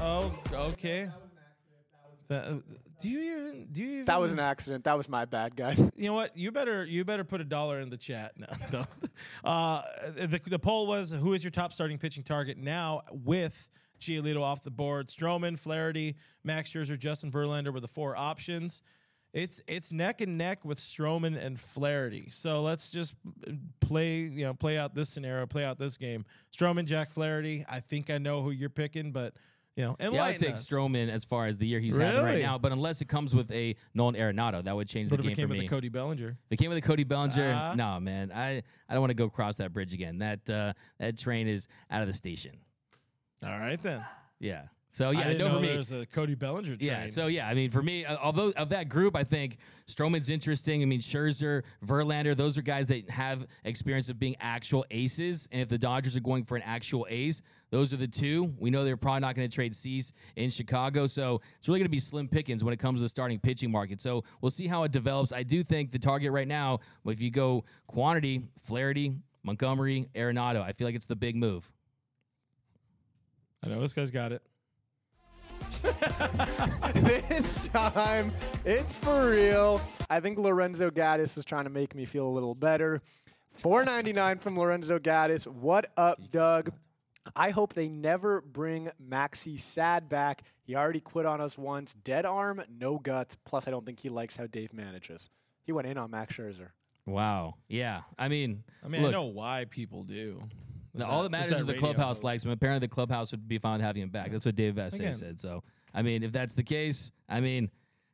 Oh, okay. That- do you even? Do you even? That was an accident. That was my bad, guys. You know what? You better you better put a dollar in the chat. No, no. Uh, the the poll was who is your top starting pitching target now with Giolito off the board. Stroman, Flaherty, Max Scherzer, Justin Verlander were the four options. It's it's neck and neck with Stroman and Flaherty. So let's just play you know play out this scenario, play out this game. Stroman, Jack Flaherty. I think I know who you're picking, but you know, Yeah, I would take us. Stroman as far as the year he's having right now. But unless it comes with a Nolan Arenado, that would change What the game it came with the Cody Bellinger? They came with a Cody Bellinger. Ah. no, man, I, I don't want to go cross that bridge again. That uh, that train is out of the station. All right then. Yeah. So I yeah, didn't no know for me. there a Cody Bellinger train. Yeah. So yeah, I mean, for me, uh, although of that group, I think Stroman's interesting. I mean, Scherzer, Verlander, those are guys that have experience of being actual aces. And if the Dodgers are going for an actual ace, those are the two. We know they're probably not going to trade Cease in Chicago, so it's really going to be slim pickings when it comes to the starting pitching market. So we'll see how it develops. I do think the target right now, if you go quantity, Flaherty, Montgomery, Arenado, I feel like it's the big move. I know this guy's got it. this time, it's for real. I think Lorenzo Gaddis was trying to make me feel a little better. 499 from Lorenzo Gaddis. What up, Doug? I hope they never bring Maxi Sad back. He already quit on us once. Dead arm, no guts. Plus, I don't think he likes how Dave manages. He went in on Max Scherzer. Wow. Yeah. I mean, I mean, look, I know why people do. No, Is all that that- matters is is, that the clubhouse host. likes him. Apparently, the clubhouse would be fine with having him back. That's what Dave Vassegh said. So, I mean, if that's the case, I mean,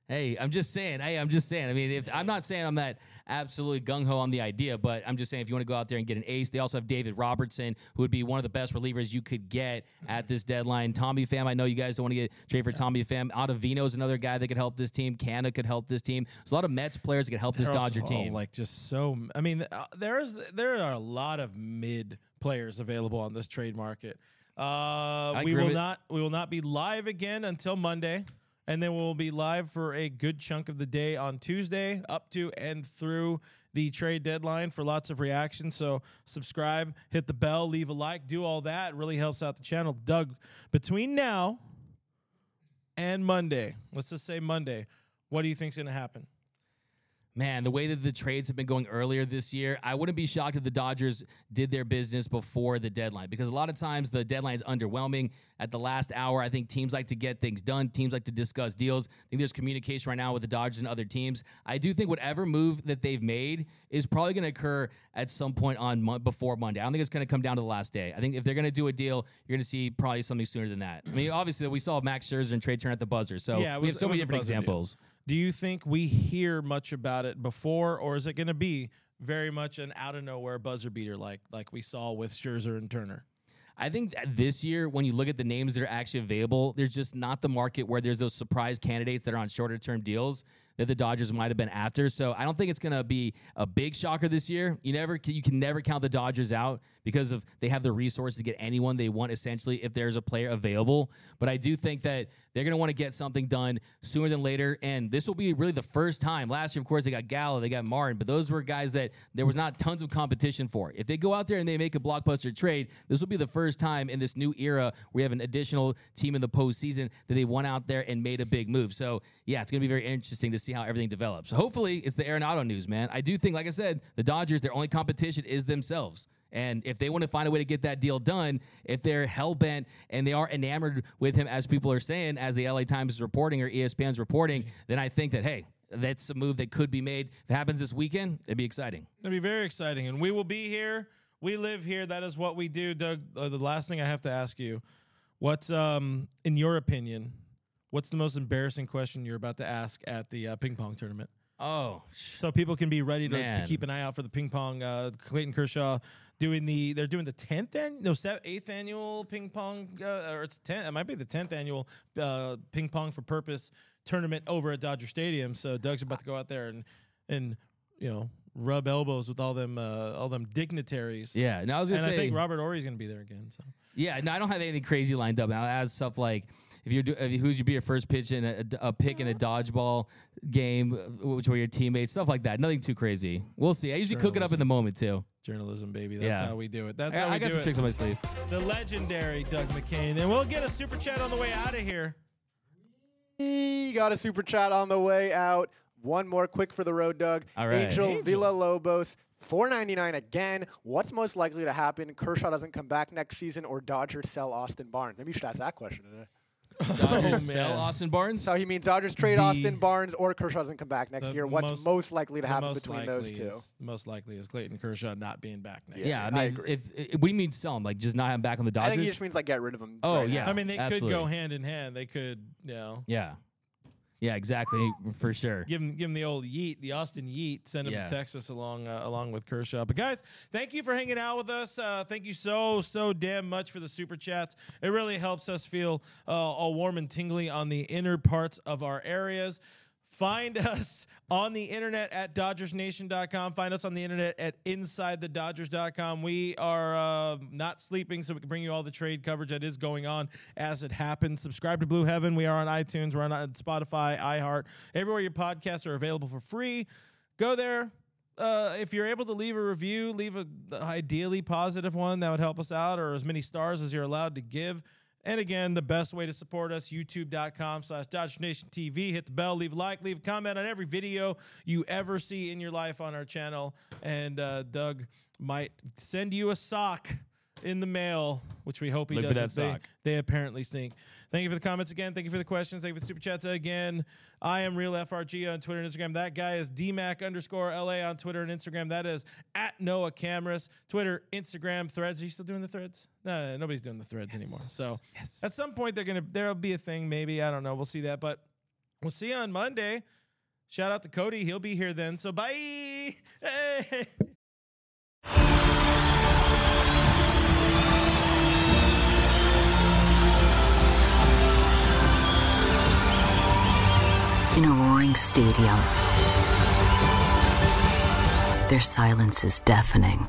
hey, I'm just saying. Hey, I'm just saying. I mean, if I'm not saying I'm that absolutely gung ho on the idea, but I'm just saying if you want to go out there and get an ace, they also have David Robertson, who would be one of the best relievers you could get at this deadline. Tommy Pham, I know you guys don't want to get trade for Tommy Pham. Ottavino is another guy that could help this team. Canha could help this team. There's a lot of Mets players that could help this They're also Dodger team. like just so. I mean, uh, there's there are a lot of mid players available on this trade market. Uh, we will with- not we will not be live again until Monday, and then we'll be live for a good chunk of the day on Tuesday, up to and through the trade deadline for lots of reactions. So subscribe, hit the bell, leave a like, do all that. It really helps out the channel. Doug, between now and Monday, let's just say Monday, what do you think's going to happen? Man, the way that the trades have been going earlier this year, I wouldn't be shocked if the Dodgers did their business before the deadline because a lot of times the deadline is underwhelming at the last hour. I think teams like to get things done, teams like to discuss deals. I think there's communication right now with the Dodgers and other teams. I do think whatever move that they've made is probably going to occur at some point on before Monday. I don't think it's going to come down to the last day. I think if they're going to do a deal, you're going to see probably something sooner than that. I mean, obviously we saw Max Scherzer and Trea Turner at the buzzer, so Yeah, it we have so many different examples. deal. Do you think we hear much about it before, or is it going to be very much an out of nowhere buzzer beater like like we saw with Scherzer and Turner? I think this year, when you look at the names that are actually available, there's just not the market where there's those surprise candidates that are on shorter term deals that the Dodgers might have been after. So I don't think it's going to be a big shocker this year. You never, you can never count the Dodgers out because of they have the resources to get anyone they want essentially if there's a player available. But I do think that they're going to want to get something done sooner than later, and this will be really the first time. Last year, of course, they got Gallo, they got Martin, but those were guys that there was not tons of competition for. If they go out there and they make a blockbuster trade, this will be the first time in this new era we have an additional team in the postseason that they went out there and made a big move. So yeah, it's going to be very interesting to see how everything develops. Hopefully, it's the Arenado news, man. I do think, like I said, the Dodgers, their only competition is themselves. And if they want to find a way to get that deal done, if they're hell bent and they are enamored with him, as people are saying, as the LA Times is reporting or ESPN's reporting, then I think that, hey, that's a move that could be made. If it happens this weekend, it'd be exciting. It'd be very exciting, and we will be here. We live here. That is what we do, Doug. Uh, the last thing I have to ask you, what's um in your opinion, what's the most embarrassing question you're about to ask at the uh, ping pong tournament? Oh, so people can be ready to, to keep an eye out for the ping pong. Uh, Clayton Kershaw doing the they're doing the tenth and no sev- eighth annual ping pong uh, or it's ten it might be the tenth annual uh, ping pong for purpose tournament over at Dodger Stadium. So Doug's about to go out there and and you know rub elbows with all them uh, all them dignitaries. yeah. No, I was and gonna I say. think Robert Horry's going to be there again. So Yeah, no, I don't have anything crazy lined up. Now, as stuff like if you're do, if you- who's you be your first pitch in a, a pick in a dodgeball game, uh, which were your teammates, stuff like that. Nothing too crazy. We'll see. I usually cook it up in the moment too. journalism, baby. That's Yeah. how we do it. That's I, how we I got do some it. tricks on my sleeve. The legendary Doug McCain, and we'll get a super chat on the way out of here. We got a super chat on the way out. One more quick for the road, Doug. All right. Angel, Angel. Villalobos, four ninety nine again. What's most likely to happen? Kershaw doesn't come back next season, or Dodgers sell Austin Barnes. Maybe you should ask that question today. Dodgers Oh, sell. Austin Barnes. So he means Dodgers trade The- Austin Barnes, or Kershaw doesn't come back next The year. What's most- most, likely to The happen most between those likely two? Is, most likely is Clayton Kershaw not being back next year. yeah, I year. mean, I agree. if, if what do you mean sell him? Like just not have him back on the Dodgers? I Dodgers? think he just means like get rid of him. Oh, right yeah. now. I mean, they could Absolutely. go hand in hand. They could, you know, yeah, yeah, exactly for sure. give him give him the old yeet, the Austin yeet, send him Yeah. to Texas along uh, along with Kershaw. But guys, thank you for hanging out with us. Uh, thank you so so damn much for the super chats. It really helps us feel uh, all warm and tingly on the inner parts of our areas. Find us on the internet at DodgersNation.com. Find us on the internet at InsideTheDodgers.com. We are uh, not sleeping, so we can bring you all the trade coverage that is going on as it happens. Subscribe to Blue Heaven. We are on iTunes. We're on uh, Spotify, iHeart, everywhere your podcasts are available for free. Go there. Uh, if you're able to leave a review, leave a ideally positive one. That would help us out, or as many stars as you're allowed to give. And again, the best way to support us, youtube.com slash Dodge Nation TV. Hit the bell, leave a like, leave a comment on every video you ever see in your life on our channel. And uh, Doug might send you a sock in the mail, which we hope he Look doesn't. They-. They, apparently stink. Thank you for the comments again. Thank you for the questions. Thank you for the super chats again. I am real FRG on Twitter and Instagram. That guy is DMAC underscore LA on Twitter and Instagram. That is at Noah Camras. Twitter, Instagram, threads. Are you still doing the threads? No, nobody's doing the threads anymore. So Yes. at some point they're gonna there'll be a thing, maybe. I don't know. We'll see that. But we'll see you on Monday. Shout out to Cody. He'll be here then. So bye. Hey. In a roaring stadium, their silence is deafening.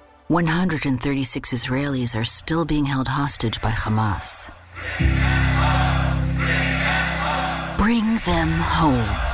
136 Israelis are still being held hostage by Hamas. Bring them home.